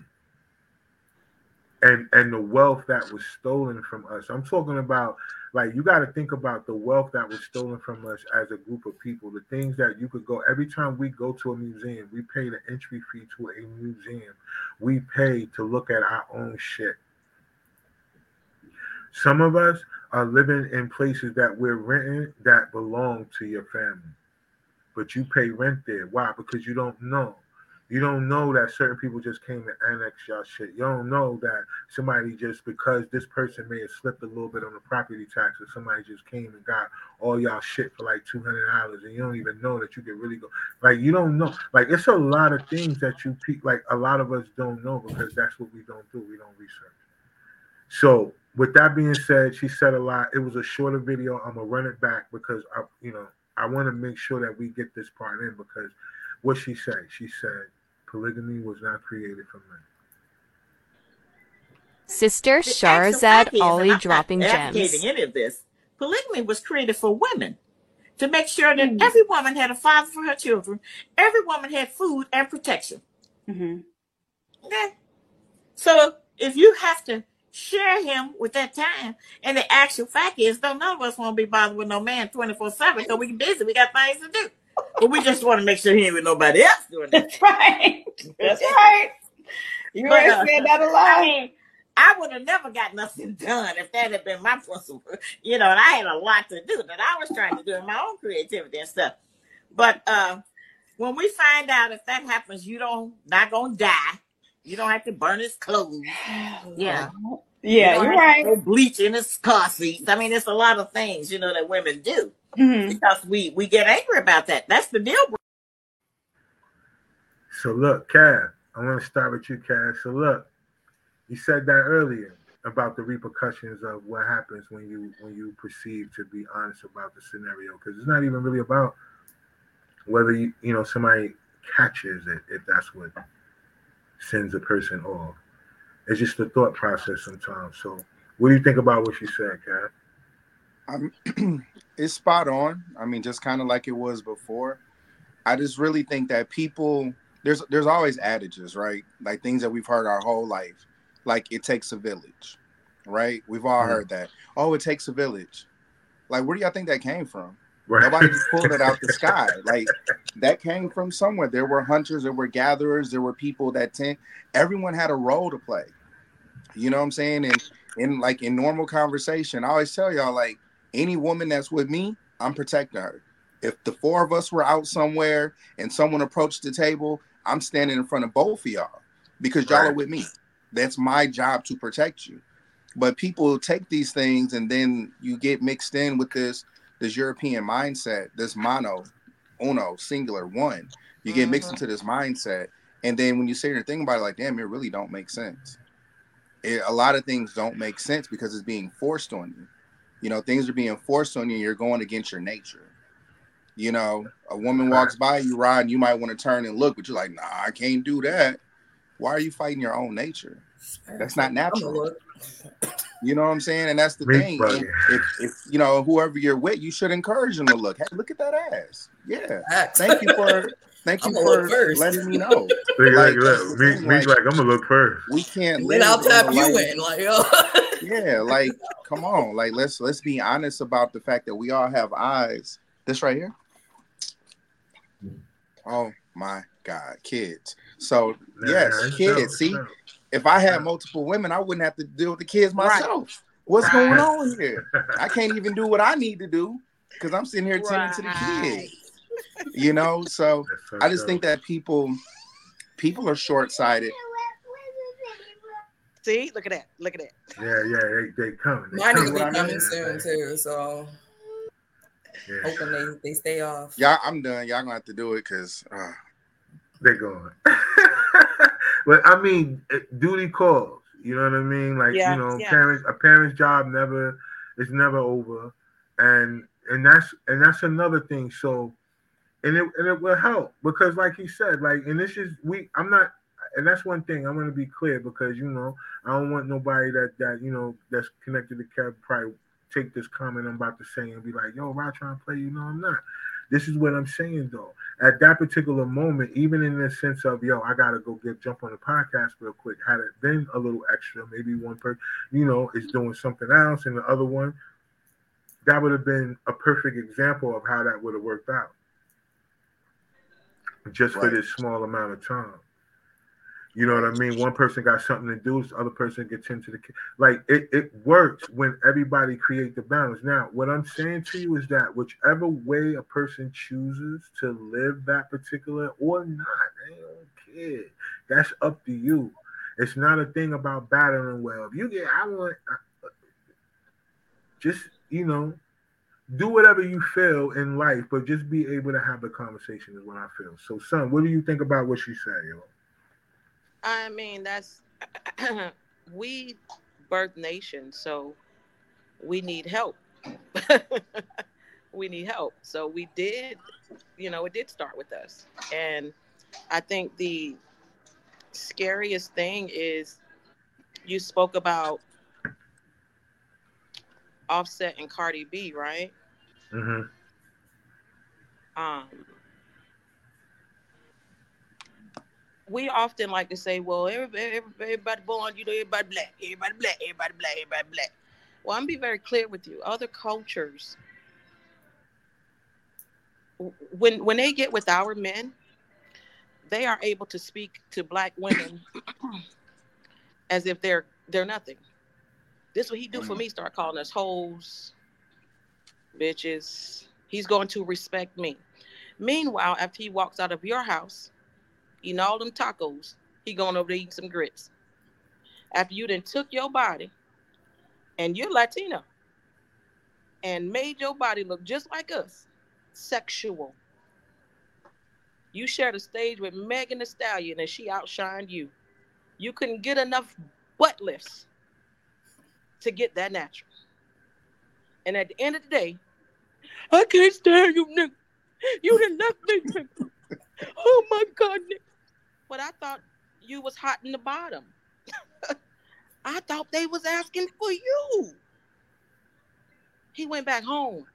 and and the wealth that was stolen from us. I'm talking about like you got to think about the wealth that was stolen from us as a group of people the things that you could go every time we go to a museum we pay the entry fee to a museum. We pay to look at our own shit. Some of us are living in places that we're renting that belong to your family but you pay rent there. Why? Because you don't know you don't know that certain people just came to annex y'all shit. You don't know that somebody just because this person may have slipped a little bit on the property tax, or somebody just came and got all y'all shit for like two hundred dollars, and you don't even know that you can really go. Like you don't know. Like it's a lot of things that you like. A lot of us don't know because that's what we don't do. We don't research. So with that being said, she said a lot. It was a shorter video. I'm gonna run it back because I, you know, I want to make sure that we get this part in because what she said. She said polygamy was not created for men. Sister Shahrazad Ali dropping gems. any of this. Polygamy was created for women to make sure that mm. every woman had a father for her children, every woman had food and protection. Mm-hmm. Okay. So if you have to share him with that time, and the actual fact is, don't none of us want to be bothered with no man 24 7 because we're busy, we got things to do. But we just want to make sure he ain't with nobody else doing that. That's right. That's right. You but, uh, said that a lot. I mean, I would have never got nothing done if that had been my principle. You know, and I had a lot to do that I was trying to do in my own creativity and stuff. But uh, when we find out if that happens, you don't not gonna die. You don't have to burn his clothes. Yeah. Yeah, you are right. Bleach in his car seats. I mean, it's a lot of things, you know, that women do mm-hmm. because we we get angry about that. That's the deal. So look, Cav, I want to start with you, Cav. So look, you said that earlier about the repercussions of what happens when you when you perceive to be honest about the scenario because it's not even really about whether you you know somebody catches it if that's what sends a person off. It's just the thought process sometimes. So, what do you think about what she said? I'm, it's spot on. I mean, just kind of like it was before. I just really think that people there's there's always adages, right? Like things that we've heard our whole life, like it takes a village, right? We've all mm-hmm. heard that. Oh, it takes a village. Like, where do y'all think that came from? Right. Nobody just pulled it out the sky. Like that came from somewhere. There were hunters, there were gatherers, there were people that tend. Everyone had a role to play. You know what I'm saying? And in like in normal conversation, I always tell y'all like any woman that's with me, I'm protecting her. If the four of us were out somewhere and someone approached the table, I'm standing in front of both of y'all because y'all are with me. That's my job to protect you. But people take these things and then you get mixed in with this this European mindset, this mono, uno, singular, one. You get mixed mm-hmm. into this mindset, and then when you say your thing about it, like, damn, it really don't make sense. It, a lot of things don't make sense because it's being forced on you. You know, things are being forced on you. You're going against your nature. You know, a woman walks by you, ride, you might want to turn and look, but you're like, nah, I can't do that. Why are you fighting your own nature? That's not natural. You know what I'm saying? And that's the thing. If, if, you know whoever you're with, you should encourage them to look. Hey, look at that ass. Yeah. Thank you for thank you for letting me know. like, me, me like, like, I'm gonna look first. We can't. Then I'll tap you in. Like, oh. yeah, like come on, like let's let's be honest about the fact that we all have eyes. This right here. Mm. Oh my God, kids. So yes, kids. See, if I had multiple women, I wouldn't have to deal with the kids myself. Right. What's right. going on here? I can't even do what I need to do because I'm sitting here tending right. to the kids. You know, so, so I just think that people people are short sighted. See, look at that. Look at that. Yeah, yeah, they they coming. They Mine coming. be coming soon too, so yeah. hoping they, they stay off. Yeah, I'm done. Y'all gonna have to do it because uh... they're going. but I mean, eh, duty calls. You know what I mean? Like yeah, you know, yeah. parents a parent's job never is never over, and and that's and that's another thing. So, and it and it will help because, like he said, like and this is we. I'm not, and that's one thing I'm going to be clear because you know I don't want nobody that that you know that's connected to Kev probably take this comment I'm about to say and be like, yo, Rod trying to play you. No, I'm not. This is what I'm saying though. At that particular moment, even in the sense of yo, I gotta go get jump on the podcast real quick. Had it been a little extra, maybe one person, you know, is doing something else, and the other one, that would have been a perfect example of how that would have worked out. Just right. for this small amount of time. You know what I mean? One person got something to do, the other person gets into the like it, it works when everybody create the balance. Now, what I'm saying to you is that whichever way a person chooses to live that particular or not, I don't care. That's up to you. It's not a thing about battling well. If you get, I want, just you know, do whatever you feel in life, but just be able to have the conversation is what I feel. So, son, what do you think about what she said? I mean, that's we birth nation, so we need help. we need help. So we did, you know, it did start with us. And I think the scariest thing is you spoke about Offset and Cardi B, right? Mm-hmm. Um, we often like to say, well, everybody, everybody born, you know, everybody black, everybody black, everybody black, everybody black. Well, I'm gonna be very clear with you. Other cultures, when when they get with our men, they are able to speak to black women as if they're they're nothing. This what he do for mm. me. Start calling us hoes, bitches. He's going to respect me. Meanwhile, after he walks out of your house, eating all them tacos. He going over to eat some grits. After you then took your body, and you're Latina and made your body look just like us, sexual. You shared a stage with Megan Thee Stallion, and she outshined you. You couldn't get enough butt lifts to get that natural. And at the end of the day, I can't stand you, nigga. You done left me, oh my God, nigga but I thought you was hot in the bottom. I thought they was asking for you. He went back home.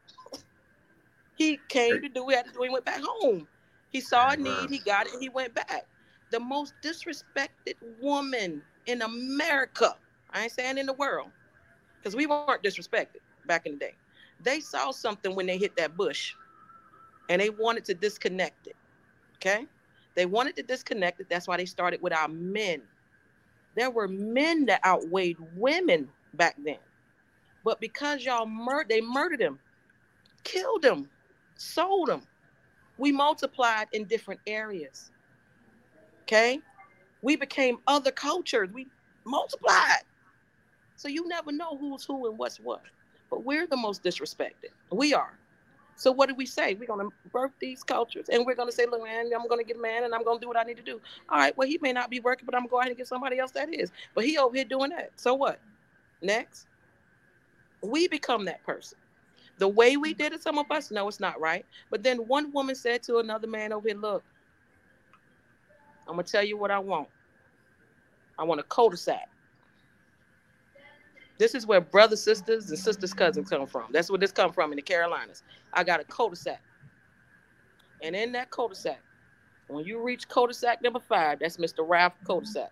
He came to do what he had to do. He went back home. He saw a need. He got it. He went back. The most disrespected woman in America. I ain't saying in the world, because we weren't disrespected back in the day. They saw something when they hit that bush, and they wanted to disconnect it. Okay, they wanted to disconnect it. That's why they started with our men. There were men that outweighed women back then, but because y'all murdered, they murdered him, killed him, sold him. We multiplied in different areas. Okay, we became other cultures. We multiplied. So you never know who's who and what's what. But we're the most disrespected. We are. So what do we say? We're gonna birth these cultures and we're gonna say, look, man, I'm gonna get a man and I'm gonna do what I need to do. All right, well, he may not be working, but I'm going to go ahead and get somebody else that is. But he over here doing that. So what? Next. We become that person. The way we did it, some of us know it's not right. But then one woman said to another man over here, look, I'm gonna tell you what I want. I want a cul-de-sac. This is where brothers, sisters, and sisters' cousins come from. That's where this come from in the Carolinas. I got a cul-de-sac. And in that cul-de-sac, when you reach cul-de-sac number five, that's Mr. Ralph cul-de-sac.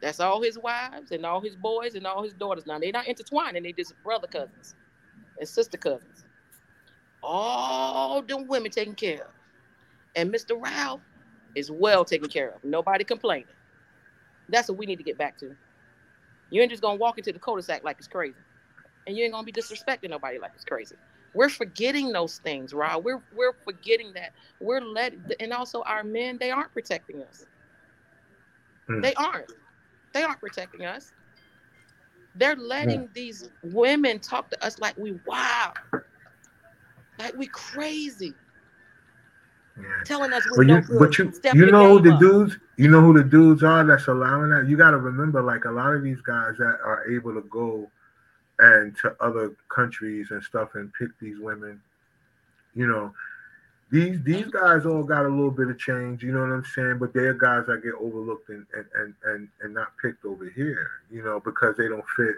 That's all his wives and all his boys and all his daughters. Now they're not intertwined, and they just brother cousins and sister cousins. All them women taken care of. And Mr. Ralph is well taken care of. Nobody complaining. That's what we need to get back to. You ain't just gonna walk into the cul-de-sac like it's crazy, and you ain't gonna be disrespecting nobody like it's crazy. We're forgetting those things, Rob. We're we're forgetting that we're letting, and also our men they aren't protecting us. Hmm. They aren't. They aren't protecting us. They're letting hmm. these women talk to us like we wow, like we crazy. Yeah. Telling us but you, but you, you know the dudes, you know who the dudes are that's allowing that. You got to remember, like a lot of these guys that are able to go and to other countries and stuff and pick these women. You know, these these guys all got a little bit of change. You know what I'm saying? But they're guys that get overlooked and and and and, and not picked over here. You know, because they don't fit.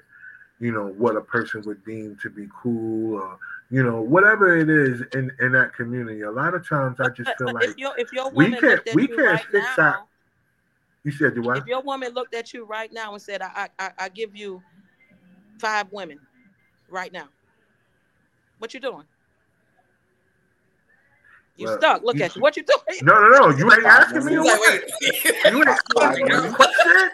You know what a person would deem to be cool or you know, whatever it is in in that community. A lot of times, I just feel like if your, if your we can't we can't right fix now, that. You said, "Do what?" If your woman looked at you right now and said, "I I I give you five women right now," what you doing? You well, stuck. Look you, at you. What you doing? No, no, no. You ain't asking me. Like, wait. You ain't asking me question.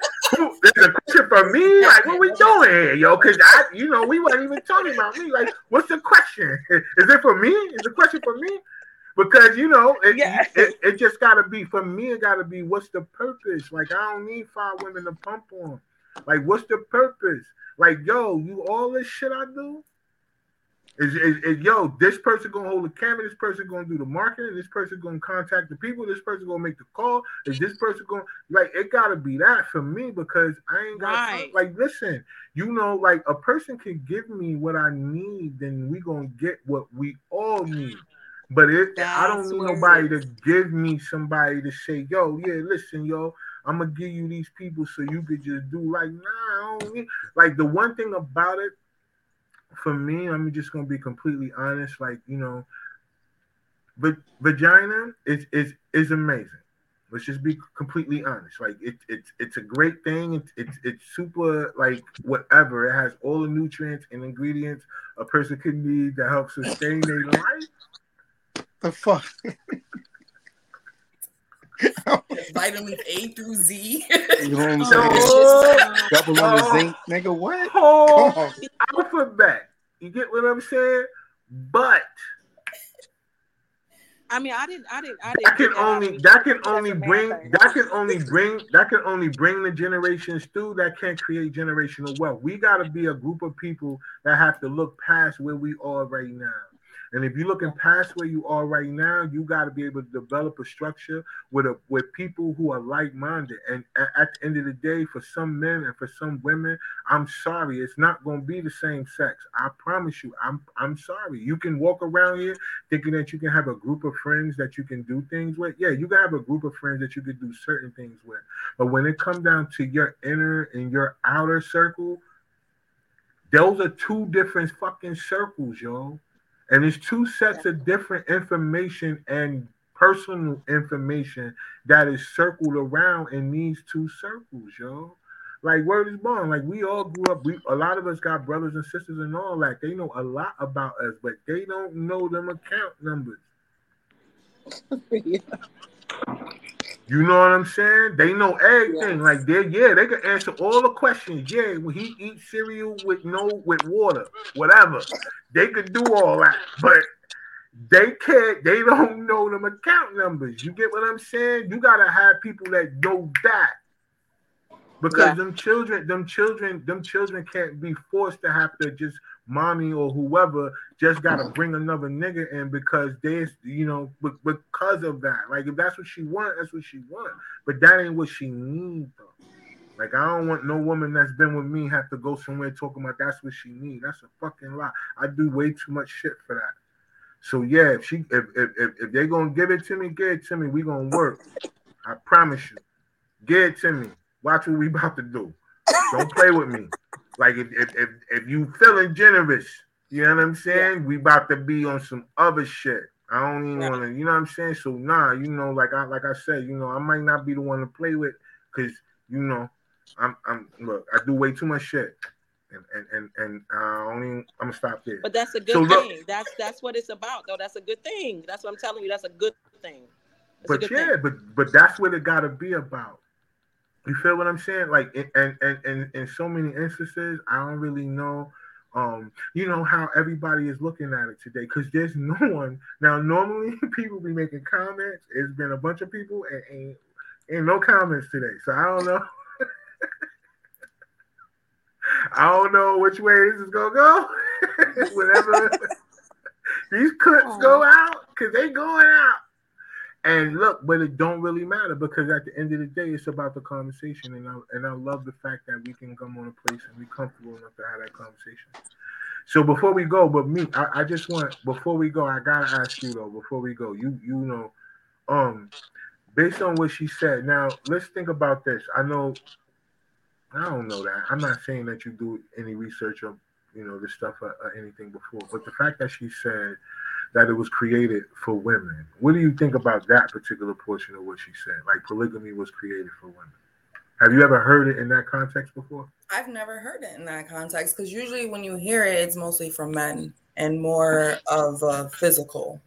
There's a question for me. Like, what we doing here, yo? Because I, you know, we weren't even talking about me. Like, what's the question? Is it for me? Is the question for me? Because you know, it, yeah. it, it just gotta be for me. It gotta be what's the purpose? Like, I don't need five women to pump on. Like, what's the purpose? Like, yo, you all this shit I do. Is, is, is, yo, this person gonna hold the camera, this person gonna do the marketing, this person gonna contact the people, this person gonna make the call, is this person gonna like it gotta be that for me because I ain't got right. like listen, you know, like a person can give me what I need, then we gonna get what we all need. But it, I don't need nobody to give me somebody to say, yo, yeah, listen, yo, I'm gonna give you these people so you could just do like, nah, I don't need like the one thing about it for me, I'm just gonna be completely honest. Like you know, but vagina is is is amazing. Let's just be completely honest. Like it, it's it's a great thing. It's it's it's super like whatever. It has all the nutrients and ingredients a person could need to help sustain their life. The fuck. Vitamins A through Z. You know what I'm saying? Oh, Double on the zinc, nigga. What? Oh, alphabet. You get what I'm saying? But I mean, I didn't, I didn't, I didn't. That can only, that can only bring, that can only bring, that can only bring the generations through. That can't create generational wealth. We got to be a group of people that have to look past where we are right now. And if you're looking past where you are right now, you got to be able to develop a structure with a with people who are like-minded. And at, at, the end of the day, for some men and for some women, I'm sorry, it's not going to be the same sex. I promise you. I'm I'm sorry. You can walk around here thinking that you can have a group of friends that you can do things with. Yeah, you can have a group of friends that you can do certain things with. But when it comes down to your inner and your outer circle, those are two different fucking circles, yo. And it's two sets of different information and personal information that is circled around in these two circles, yo. Like word is born. Like we all grew up. We a lot of us got brothers and sisters and all that. They know a lot about us, but they don't know them account numbers. yeah. You know what I'm saying? They know everything. Yeah. Like they, yeah, they can answer all the questions. Yeah, when he eats cereal with no with water, whatever, they could do all that. But they can't. They don't know them account numbers. You get what I'm saying? You gotta have people that know that because yeah. them children, them children, them children can't be forced to have to just mommy or whoever just gotta mm-hmm. bring another nigga in because there's you know because of that. Like if that's what she want, that's what she want. But that ain't what she need though. Like I don't want no woman that's been with me have to go somewhere talking about that's what she need. That's a fucking lie. I do way too much shit for that. So yeah, if she if if if, if they gonna give it to me, give it to me. We gonna work. I promise you. Give it to me. Watch what we about to do. Don't play with me. Like if if if, if you feeling generous, you know what I'm saying? Yeah. We about to be on some other shit. I don't even yeah. want to, you know what I'm saying? So nah, you know, like I like I said, you know, I might not be the one to play with because you know, I'm I'm look, I do way too much shit. And and and, and uh, only I'm gonna stop there. But that's a good so, thing. Look, that's that's what it's about, though. That's a good thing. That's what I'm telling you. That's a good thing. That's but yeah, thing. but but that's what it gotta be about. You feel what I'm saying? Like, and and and in so many instances, I don't really know. Um, you know how everybody is looking at it today because there's no one now. Normally, people be making comments. It's been a bunch of people and ain't, ain't no comments today. So I don't know. I don't know which way this is gonna go. Whenever these clips go out, because they going out. And look, but it don't really matter because at the end of the day, it's about the conversation, and I and I love the fact that we can come on a place and be comfortable enough to have that conversation. So before we go, but me, I, I just want before we go, I gotta ask you though. Before we go, you you know, um, based on what she said, now let's think about this. I know, I don't know that. I'm not saying that you do any research of you know this stuff or, or anything before, but the fact that she said that it was created for women. What do you think about that particular portion of what she said? Like polygamy was created for women. Have you ever heard it in that context before? I've never heard it in that context because usually when you hear it, it's mostly from men and more of a physical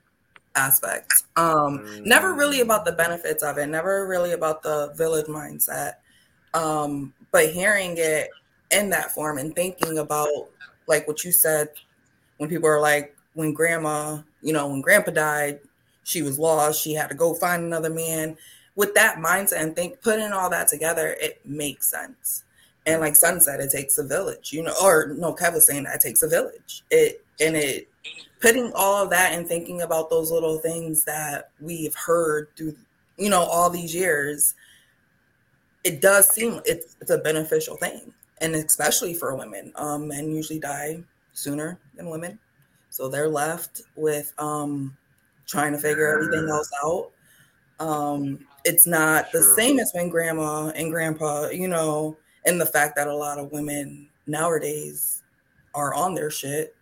aspect. Um, mm. Never really about the benefits of it, never really about the village mindset. Um, but hearing it in that form and thinking about like what you said when people are like, when grandma, you know, when grandpa died, she was lost. She had to go find another man. With that mindset and think putting all that together, it makes sense. And like Sun said, it takes a village, you know, or no, Kev was saying that it takes a village. It and it putting all of that and thinking about those little things that we've heard through, you know, all these years, it does seem it's, it's a beneficial thing. And especially for women. Um, men usually die sooner than women. So they're left with um, trying to figure everything else out. Um, it's not the same as when grandma and grandpa, you know, and the fact that a lot of women nowadays are on their shit.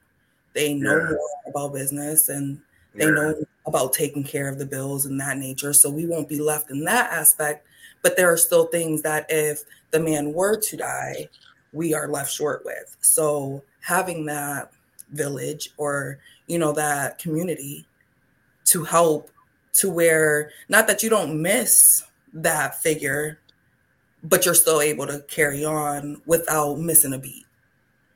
They know yeah. more about business and they yeah. know about taking care of the bills and that nature. So we won't be left in that aspect. But there are still things that if the man were to die, we are left short with. So having that village or you know that community to help to where not that you don't miss that figure but you're still able to carry on without missing a beat.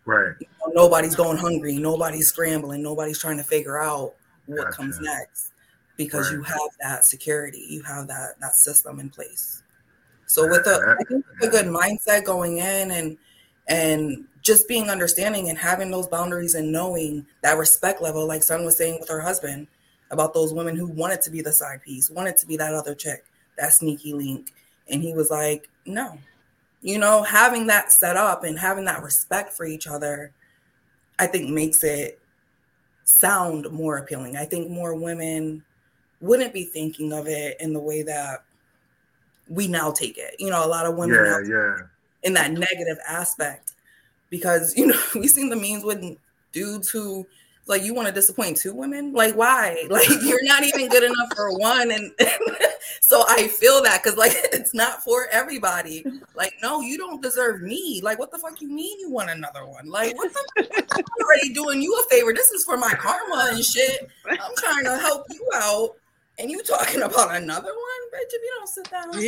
Right. You know, nobody's going hungry nobody's scrambling nobody's trying to figure out what gotcha. comes next because right. you have that security you have that that system in place. So with a, I think a good mindset going in and and just being understanding and having those boundaries and knowing that respect level, like Sun was saying with her husband about those women who wanted to be the side piece, wanted to be that other chick, that sneaky link. And he was like, no, you know, having that set up and having that respect for each other, I think makes it sound more appealing. I think more women wouldn't be thinking of it in the way that we now take it. You know, a lot of women yeah, yeah. in that negative aspect because you know we've seen the memes with dudes who like you want to disappoint two women? Like why? Like you're not even good enough for one and, so i feel that because like it's not for everybody. Like no you don't deserve me. Like what the fuck you mean you want another one? Like what the i'm already doing you a favor. This is for my karma and shit. I'm trying to help you out and you talking about another one, bitch? If you don't sit down, so,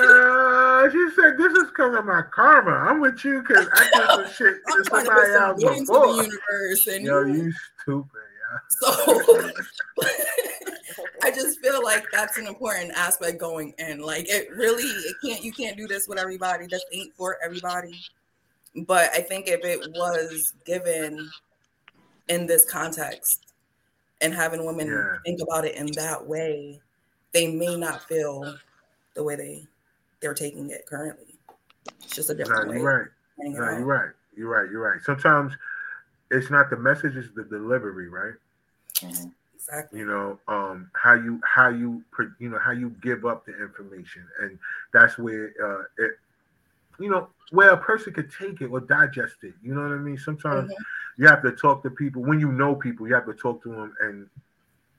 uh, she said, "This is because of my karma. I'm with you because I did some shit to somebody else before." The universe and Yo, you, you stupid. Yeah. So I just feel like that's an important aspect going in. Like it really, it can't. You can't do this with everybody. This ain't for everybody. But I think if it was given in this context, and having women yeah. think about it in that way, they may not feel the way they they're taking it currently. It's just a different no, way. You're right. No, you're right. You're right. You're right. Sometimes it's not the message; it's the delivery, right? Mm-hmm. Exactly. You know, um, how you how you you know how you give up the information, and that's where uh, it, you know, where a person could take it or digest it. You know what I mean? Sometimes. Mm-hmm you have to talk to people when you know people. You have to talk to them and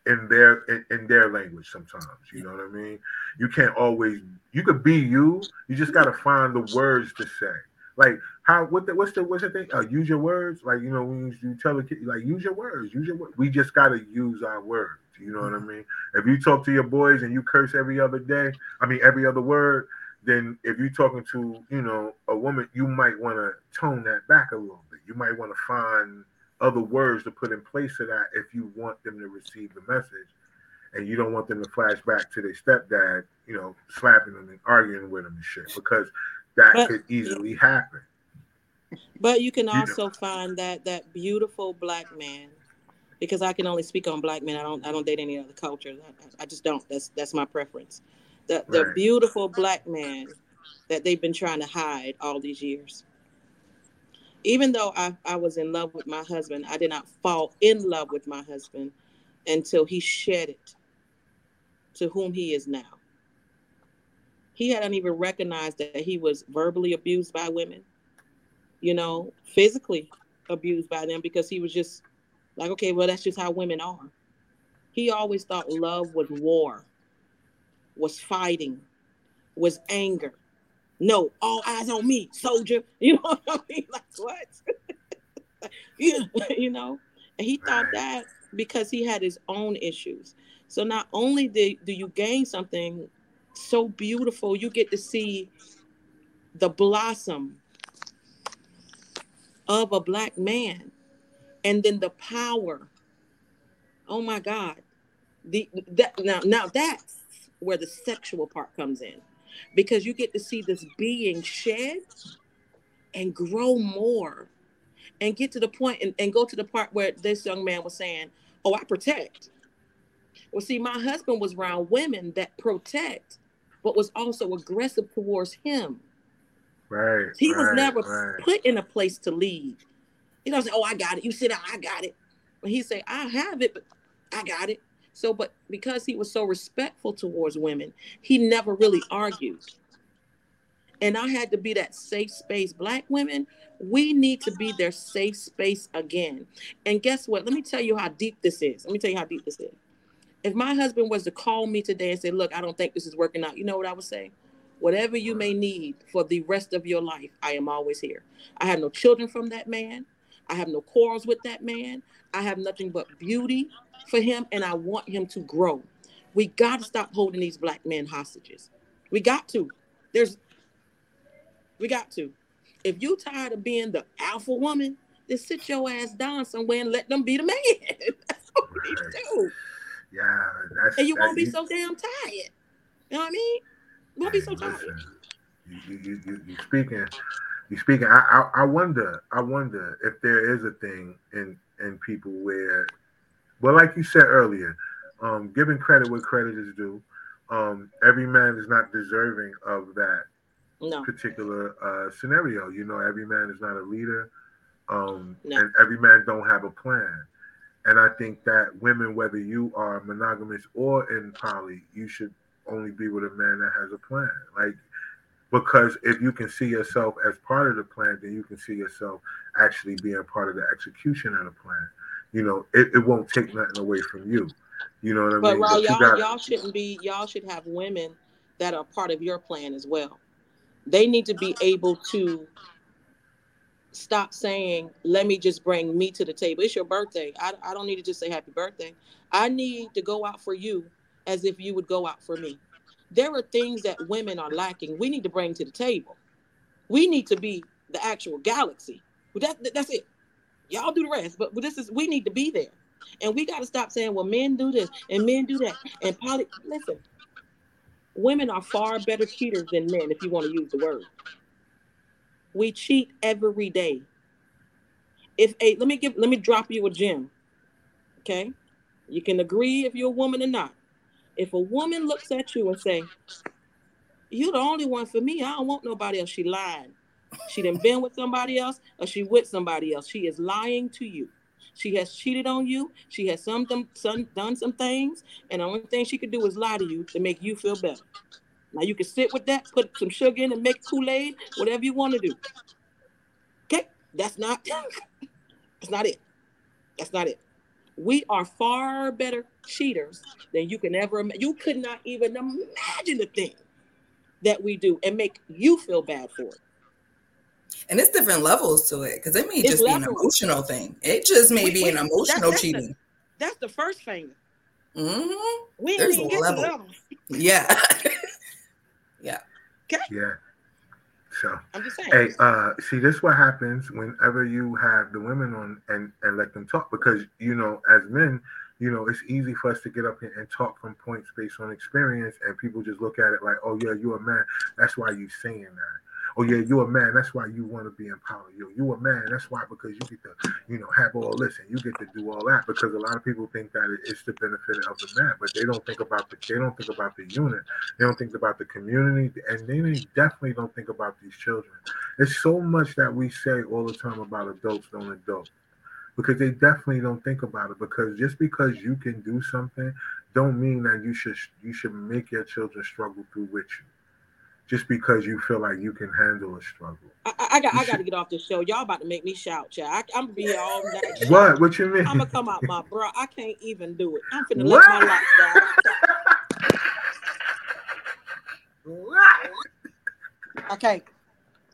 in their in, in, their language sometimes. You know what I mean? You can't always. You could be you. You just got to find the words to say. Like how what the, what's the what's the thing? Uh, use your words. Like you know when you, tell a kid like use your words. Use your words. We just got to use our words. You know what I mean? If you talk to your boys and you curse every other day, I mean every other word, then if you're talking to you know a woman, you might want to tone that back a little bit. You might want to find other words to put in place of that if you want them to receive the message, and you don't want them to flash back to their stepdad, you know, slapping them and arguing with them and shit, because that but, could easily happen. But you can also you know. find that that beautiful black man because I can only speak on black men. I don't I don't date any other cultures. I, I just don't. That's that's my preference the, the right. beautiful black man that they've been trying to hide all these years. Even though I, I was in love with my husband, I did not fall in love with my husband until he shed it to whom he is now. He hadn't even recognized that he was verbally abused by women, you know, physically abused by them because he was just like, okay, well, that's just how women are. He always thought love was war was fighting, was anger. No, all eyes on me, soldier. You know what I mean? Like what? yeah, you know. And he thought that because he had his own issues. So not only do, do you gain something so beautiful, you get to see the blossom of a black man and then the power. Oh my God. The that now now that's where the sexual part comes in because you get to see this being shed and grow more and get to the point and, and go to the part where this young man was saying, Oh, I protect. Well, see, my husband was around women that protect, but was also aggressive towards him. Right. He right, was never right. put in a place to lead. He don't say, Oh, I got it. You sit down, I got it. But he say, I have it, but I got it. So, but because he was so respectful towards women, he never really argued. And I had to be that safe space. Black women, we need to be their safe space again. And guess what? Let me tell you how deep this is. Let me tell you how deep this is. If my husband was to call me today and say, Look, I don't think this is working out, you know what I would say? Whatever you may need for the rest of your life, I am always here. I have no children from that man. I have no quarrels with that man. I have nothing but beauty for him and I want him to grow. We got to stop holding these black men hostages. We got to. There's we got to. If you tired of being the alpha woman, then sit your ass down somewhere and let them be the man. that's what we do. Yeah, and you won't be so damn tired. You know what I mean? You won't be so tired. You, you, you, you speaking, you speaking. I, I, I wonder, I wonder if there is a thing in in people where but like you said earlier, um, giving credit where credit is due. Um, every man is not deserving of that no. particular uh, scenario. You know, every man is not a leader, um, no. and every man don't have a plan. And I think that women, whether you are monogamous or in poly, you should only be with a man that has a plan. Like Because if you can see yourself as part of the plan, then you can see yourself actually being part of the execution of the plan. You know, it, it won't take nothing away from you. You know what I But mean? Raul, But y'all got- y'all shouldn't be y'all should have women that are part of your plan as well. They need to be able to stop saying, "Let me just bring me to the table." It's your birthday. I, I don't need to just say happy birthday. I need to go out for you as if you would go out for me. There are things that women are lacking. We need to bring to the table. We need to be the actual galaxy. That, that's it. Y'all do the rest. But, but this is we need to be there. And we got to stop saying, well, men do this and men do that. And poly listen, women are far better cheaters than men, if you want to use the word. We cheat every day. If a let me give let me drop you a gem. Okay? You can agree if you're a woman or not. If a woman looks at you and say, You're the only one for me, I don't want nobody else, she lying. She done been with somebody else or she with somebody else. She is lying to you. She has cheated on you. She has some, some done some things, and the only thing she could do is lie to you to make you feel better. Now you can sit with that, put some sugar in and make Kool-Aid, whatever you want to do. Okay, that's not that's not it. That's not it. We are far better cheaters than you can ever imagine. You could not even imagine the thing that we do and make you feel bad for it. And it's different levels to it because it may It's just be an emotional thing. It just may Wait, be wait, an emotional that's the- cheating. That's the first finger. hmm We ain't There's even a get to level. levels. Yeah. yeah. Yeah. So I'm just saying. Hey, uh, see, this what happens whenever you have the women on and and let them talk because you know, as men, you know, it's easy for us to get up here and talk from points based on experience, and people just look at it like, oh yeah, you're a man, that's why you saying that. Oh yeah, you're a man, that's why you want to be in power. You you a man, that's why because you get to, you know, have all this and you get to do all that because a lot of people think that it's the benefit of the man, but they don't think about the they don't think about the unit, they don't think about the community, and they definitely don't think about these children. It's so much that we say all the time about adults don't adult because they definitely don't think about it. Because just because you can do something, don't mean that you should you should make your children struggle through with you. Just because you feel like you can handle a struggle. I, I- I got You I got to get off this show. Y'all about to make me shout, child. I, I'm gonna be here all night. What? What you mean? I'm gonna come out my bro. I can't even do it. I'm finna What? let my locks down. what? I can't.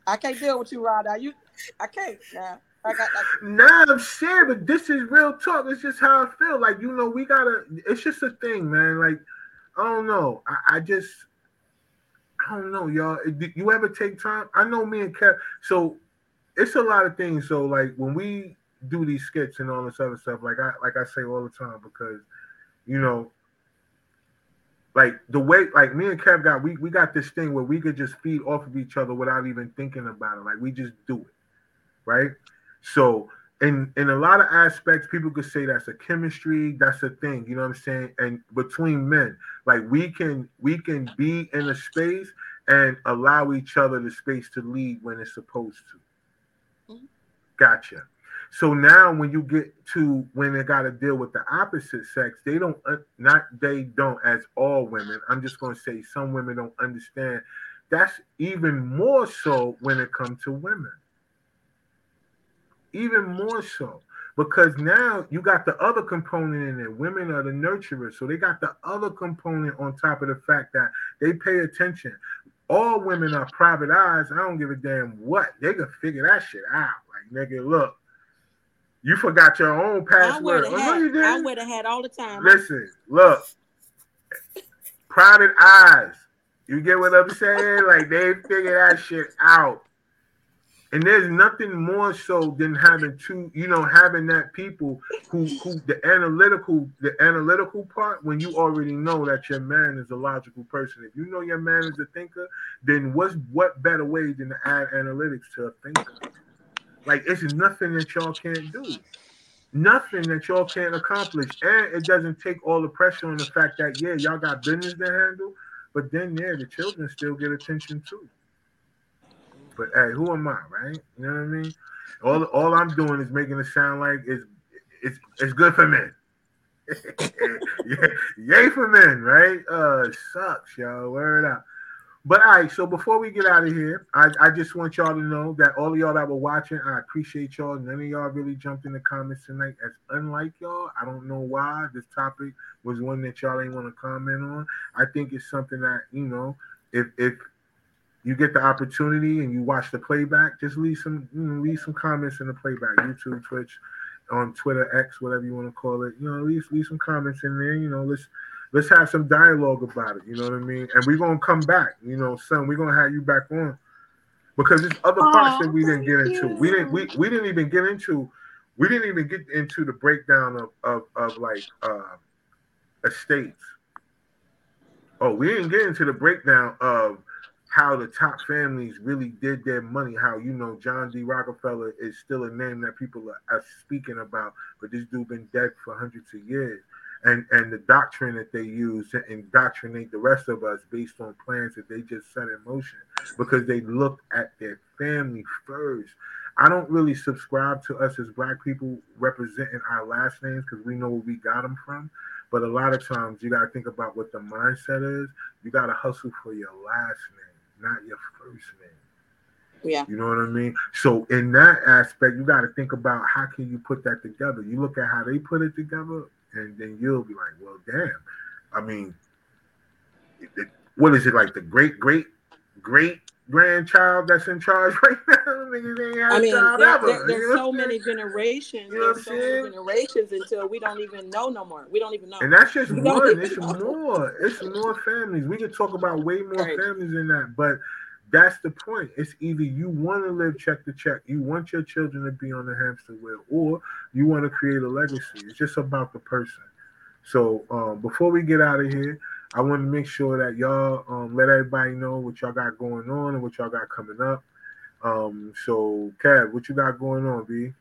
I can't deal with you, Rod. Now you, I can't. Now I got. I, Nah, I'm saying, but this is real talk. It's just how I feel. Like, you know, we gotta it's just a thing, man. Like, I don't know. I, I just I don't know, y'all. You ever take time? I know me and Kev, so it's a lot of things. So like when we do these skits and all this other stuff, like I like I say all the time, because you know, like the way like me and Kev got we we got this thing where we could just feed off of each other without even thinking about it. Like we just do it, right? So in in a lot of aspects, people could say that's a chemistry, that's a thing, you know what I'm saying? And between men, like we can we can be in a space and allow each other the space to lead when it's supposed to. Gotcha. So now when you get to when they got to deal with the opposite sex, they don't uh, not they don't as all women. I'm just going to say some women don't understand. That's even more so when it comes to women. Even more so because now you got the other component in it. Women are the nurturers, so they got the other component on top of the fact that they pay attention. All women are private eyes. I don't give a damn what they can figure that shit out. Like nigga, look, you forgot your own password. I wear the Oh, no, hat. I wear the hat all the time. Listen, look, private eyes. You get what I'm saying? Like they figure that shit out. And there's nothing more so than having two, you know, having that people who who the analytical, the analytical part, when you already know that your man is a logical person. If you know your man is a thinker, then what's what better way than to add analytics to a thinker? Like it's nothing that y'all can't do. Nothing that y'all can't accomplish. And it doesn't take all the pressure on the fact that yeah, y'all got business to handle, but then yeah, the children still get attention too. But hey, who am I, right? You know what I mean? All all I'm doing is making it sound like it's it's it's good for men. yeah, yay for men, right? Uh, sucks, y'all. Word out. But all right, so before we get out of here, I, I just want y'all to know that all of y'all that were watching, I appreciate y'all. None of y'all really jumped in the comments tonight. As unlike y'all, I don't know why this topic was one that y'all ain't want to comment on. I think it's something that you know, if if you get the opportunity and you watch the playback, just leave some you know, leave some comments in the playback, YouTube, Twitch, on Twitter, X, whatever you want to call it. You know, leave leave some comments in there. You know, let's let's have some dialogue about it. You know what I mean? And we're gonna come back. You know, son, we're gonna have you back on because there's other parts that we didn't get into. We didn't we, we didn't even get into we didn't even get into the breakdown of of, of like uh estates. Oh, we didn't get into the breakdown of how the top families really did their money. How you know John D. Rockefeller is still a name that people are, speaking about, but this dude been dead for hundreds of years and and the doctrine that they use to indoctrinate the rest of us based on plans that they just set in motion because they looked at their family first. I don't really subscribe to us as black people representing our last names because we know where we got them from. But a lot of times you got to think about what the mindset is. You got to hustle for your last name, not your first name. Yeah. You know what I mean? So in that aspect, you got to think about how can you put that together. You look at how they put it together and then you'll be like, well, damn. I mean, it, it, what is it like the great great great grandchild that's in charge right now? I mean, there, there, there's so many generations. You know there's so many generations until we don't even know no more. We don't even know. And that's just we one. It's know. more. It's more families. We could talk about way more right. families than that, but that's the point. It's either you want to live check to check, you want your children to be on the hamster wheel, or you want to create a legacy. It's just about the person. So um, before we get out of here, I want to make sure that y'all um, let everybody know what y'all got going on and what y'all got coming up. Um, so, Kev, what you got going on, B?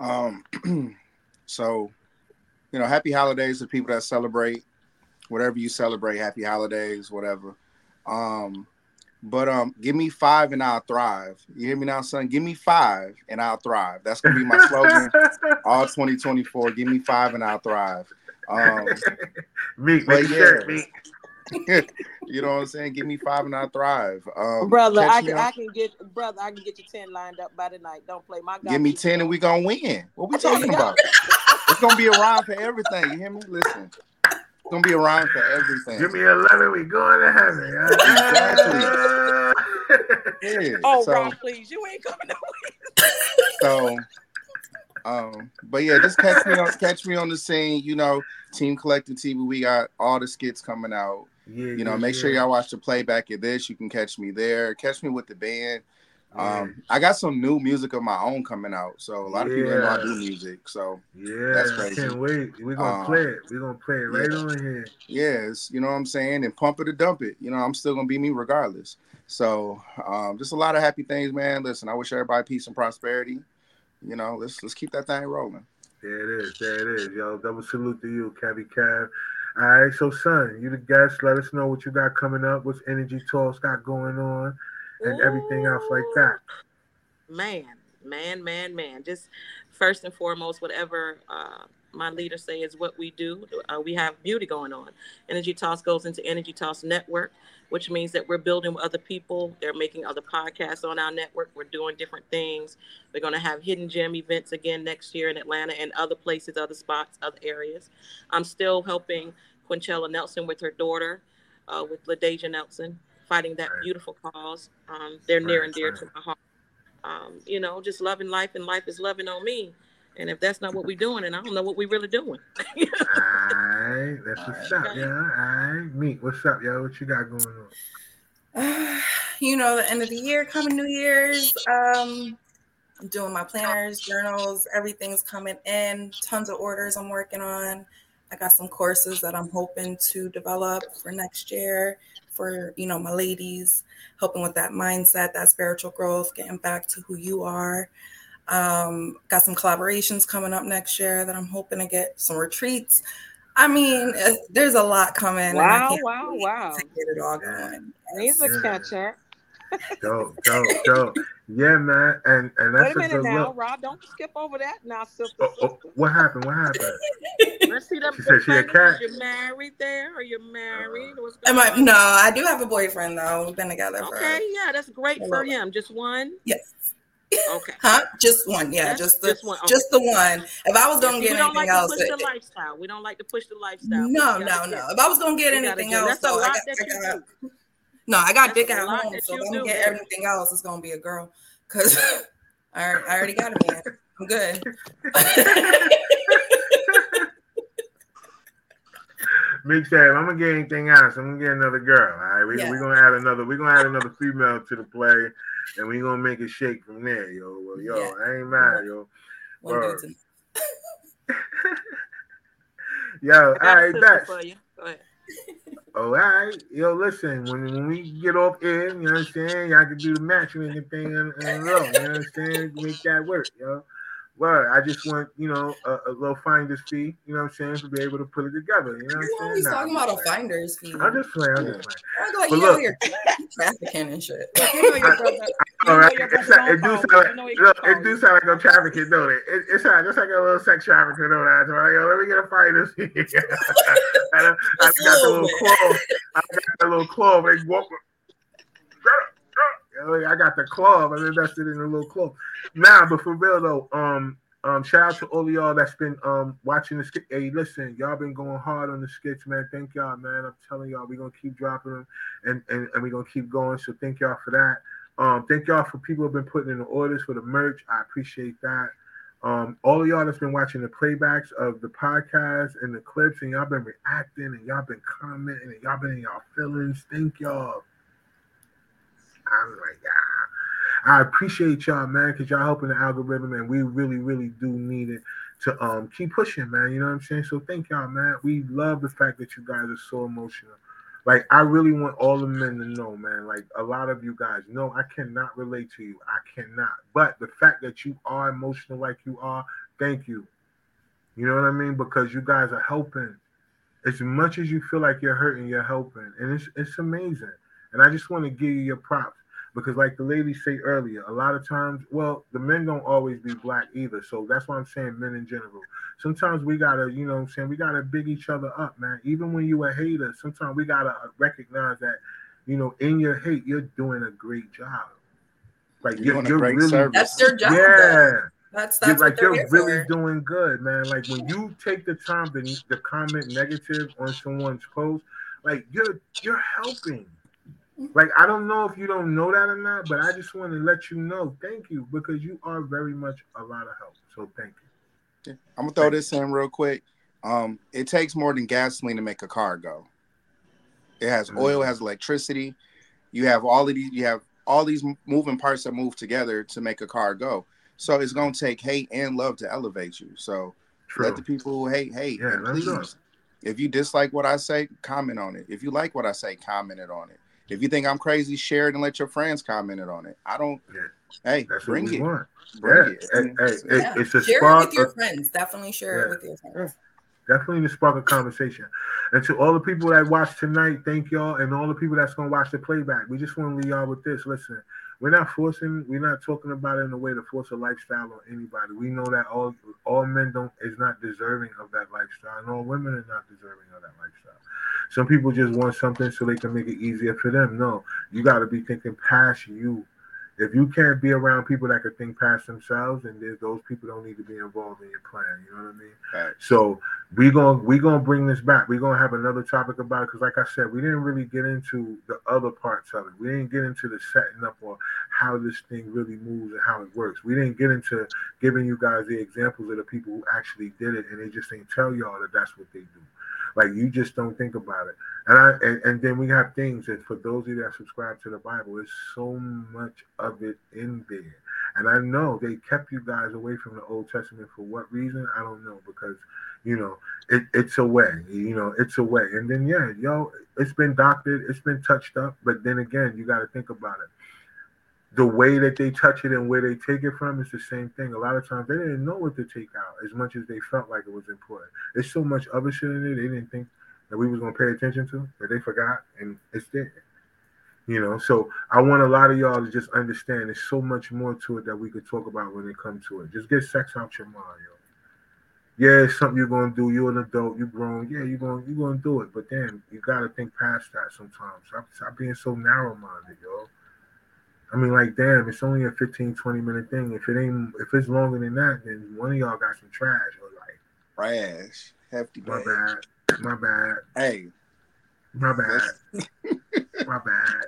Um, so, you know, happy holidays to people that celebrate. Whatever you celebrate, happy holidays, whatever. Um, but um, give me five and I'll thrive. You hear me now, son? Give me five and I'll thrive. That's gonna be my slogan all 2024. Give me five and I'll thrive. Um, meek, but yeah, you know what I'm saying? Give me five and I'll thrive. Um, brother, I can, I can get brother, I can get you ten lined up by the night. Don't play my God. Give me ten and we gonna win. What we talking about? it's gonna be a rhyme for everything. You hear me? Listen it's gonna be a rhyme for everything. Give me eleven, we going to heaven. exactly. yeah. Oh, so, Rob, please, you ain't coming away. so, um, but yeah, just catch me on catch me on the scene. You know, Team Collective TV, we got all the skits coming out. Yeah, you know, yeah, make yeah. sure y'all watch the playback of this. You can catch me there. Catch me with the band. Um, I got some new music of my own coming out, so a lot of people know I do music. So yeah, that's crazy. Can't wait. We're gonna um, play it. We're gonna play it right on here. Yes, you know what I'm saying, and pump it or dump it. You know, I'm still gonna be me regardless. So um, just a lot of happy things, man. Listen, I wish everybody peace and prosperity. You know, let's let's keep that thing rolling. There it is. There it is, yo. Double salute to you, Cabby Cab. All right, so son, you the guest. Let us know what you got coming up. What's Energy Talks got going on and everything else like that. Man, man, man, man. Just first and foremost, whatever uh, my leaders say is what we do. Uh, we have beauty going on. Energy Talks goes into Energy Talks Network, which means that we're building with other people. They're making other podcasts on our network. We're doing different things. We're going to have hidden gem events again next year in Atlanta and other places, other spots, other areas. I'm still helping Quinchella Nelson with her daughter, uh, with LaDeja Nelson fighting that right. beautiful cause. Um, they're near and dear right. to my heart. Um, you know, just loving life, and life is loving on me. And if that's not what we're doing, and I don't know what we're really doing. all right, that's all what's right. up, yeah. All right, meet. What's up, yo? What you got going on? Uh, you know, the end of the year, coming New Year's. Um, I'm doing my planners, journals, everything's coming in. Tons of orders I'm working on. I got some courses that I'm hoping to develop for next year for you know my ladies helping with that mindset that spiritual growth getting back to who you are um, got some collaborations coming up next year that i'm hoping to get some retreats i mean uh, there's a lot coming wow wow wow to get it all going he's a catcher go go go yeah man and and that's wait a minute now look. rob don't skip over that now sister, oh, oh, what happened what happened see that. She said she a cat. You married there? Are you married? What's Am going I, on? no, I do have a boyfriend though. We've been together for Okay, yeah, that's great for him. Just one. Yes. Okay. Huh? Just one, yeah, That's just the just one, okay. just the one. If I was gonna we get don't anything like else, to push it- the lifestyle. We don't like to push the lifestyle. no, no, no. get- If I was gonna get anything else, That's though, I got, I got, no, I got That's dick at home. So if I'm gonna get everything else, it's gonna be a girl. Cause I, I already got a man. I'm good. Big Sam, I'm gonna get anything else. I'm gonna get another girl. All right, we Yeah. we gonna add another. We're gonna add another female to the play, and we're gonna make it shake from there, yo. Well, yo, Yeah. I ain't mad, yo. One Word. Yo, I all got a right, sister that's for you. Go ahead. Oh, all right. Yo, listen, when, when we get off air, you know what I'm saying? Y'all can do the matchmaking thing in, in a row. You know what I'm saying? Make that work, yo. Well, I just want, you know, a, a little finder's fee, you know what I'm saying, to be able to put it together. You know what I'm always saying? Nah, talking I'm about a finder's fee. I'm just playing. I'm just playing. I was like, But you know, look- you're trafficking and shit. You know your brother. You know right, your brother not, it do sound like, you. Know look, it do sound like I'm trafficking, don't it? it it's not, just like a little sex trafficking, don't it? Like, yo, let me get a finder's fee. I, I got the little little claw. I got the little claw. They walk. I got the club. I invested in a little club. Nah, but for real though, um, um, shout out to all y'all that's been um watching the skit. Hey, listen, y'all been going hard on the skits, man. Thank y'all, man. I'm telling y'all, we're gonna keep dropping them and, and, and we're gonna keep going. So thank y'all for that. Um, thank y'all for people who have been putting in the orders for the merch. I appreciate that. Um, all of y'all that's been watching the playbacks of the podcast and the clips, and y'all been reacting and y'all been commenting and y'all been in y'all feelings. Thank y'all. I'm like, ah. I appreciate y'all, man, because y'all helping the algorithm, and we really, really do need it to um keep pushing, man. You know what I'm saying? So thank y'all, man. We love the fact that you guys are so emotional. Like, I really want all the men to know, man. Like, a lot of you guys know I cannot relate to you. I cannot. But the fact that you are emotional like you are, thank you. You know what I mean? Because you guys are helping. As much as you feel like you're hurting, you're helping. And it's it's amazing. And I just want to give you your props. Because like the ladies say earlier, a lot of times, well, the men don't always be black either. So that's why I'm saying men in general. Sometimes we gotta, you know what I'm saying, we gotta big each other up, man. Even when you a hater, sometimes we gotta uh, recognize that, you know, in your hate, you're doing a great job. Like You're you're, doing a you're great really service. That's their job. yeah. though. That's You're that's like you're really for. doing good, man. Like when you take the time to, to comment negative on someone's post, like you're you're helping. Like I don't know if you don't know that or not, but I just want to let you know, thank you, because you are very much a lot of help. So thank you. I'm gonna throw this in real quick. Um, it takes more than gasoline to make a car go. It has oil, it has electricity. You have all of these. You have all these moving parts that move together to make a car go. So it's gonna take hate and love to elevate you. So True. let the people who hate hate. Yeah, and let's do it. please, if you dislike what I say, comment on it. If you like what I say, comment it on it. If you think I'm crazy, share it and let your friends comment it on it. I don't. Yeah. Hey, That's bring what we it. want. Bring yeah. it. Hey, hey, it- Yeah. it's a Share it spark. with your of- friends. Definitely share Yeah. it with your friends. definitely to spark a conversation. And to all the people that watch tonight, thank y'all, and all the people that's gonna watch the playback. We just want to leave y'all with this. Listen, we're not forcing, we're not talking about it in a way to force a lifestyle on anybody. We know that all all men don't is not deserving of that lifestyle, and all women are not deserving of that lifestyle. Some people just want something so they can make it easier for them. No, you got to be thinking past you. If you can't be around people that can think past themselves, and those people don't need to be involved in your plan. You know what I mean? Right. So we gonna we gonna bring this back. We're gonna have another topic about it because, like I said, we didn't really get into the other parts of it. We didn't get into the setting up or how this thing really moves and how it works. We didn't get into giving you guys the examples of the people who actually did it, and they just ain't tell y'all that that's what they do. Like you just don't think about it. And I and, and then we have things that for those of you that subscribe to the Bible, there's so much of it in there. And I know they kept you guys away from the Old Testament for what reason? I don't know because you know it, it's a way. You know it's a way. And then yeah, yo, it's been doctored, it's been touched up. But then again, you got to think about it. The way that they touch it and where they take it from is the same thing. A lot of times they didn't know what to take out as much as they felt like it was important. There's so much other shit in there they didn't think that we was gonna pay attention to that they forgot, and it's there. You know, so I want a lot of y'all to just understand there's so much more to it that we could talk about when it comes to it. Just get sex out your mind, yo. yeah, it's something you're gonna do. You're an adult. You're grown. Yeah, you're gonna you're gonna do it. But then you gotta think past that sometimes. Stop, stop being so narrow minded, yo. I mean, like, damn, it's only a 15, 20 minute thing. If it ain't, if it's longer than that, then one of y'all got some trash or like trash, hefty. My bad. My bad. Hey, my bad. my bad.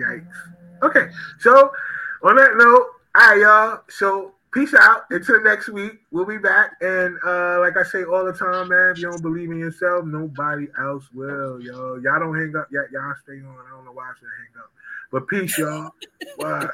Yikes. Okay, so on that note, all right, y'all. So peace out. Until next week, we'll be back. And uh, like I say all the time, man, if you don't believe in yourself, nobody else will, yo. Y'all don't hang up. Y'all, y'all stay on. I don't know why I should hang up. But peace, y'all. Bye.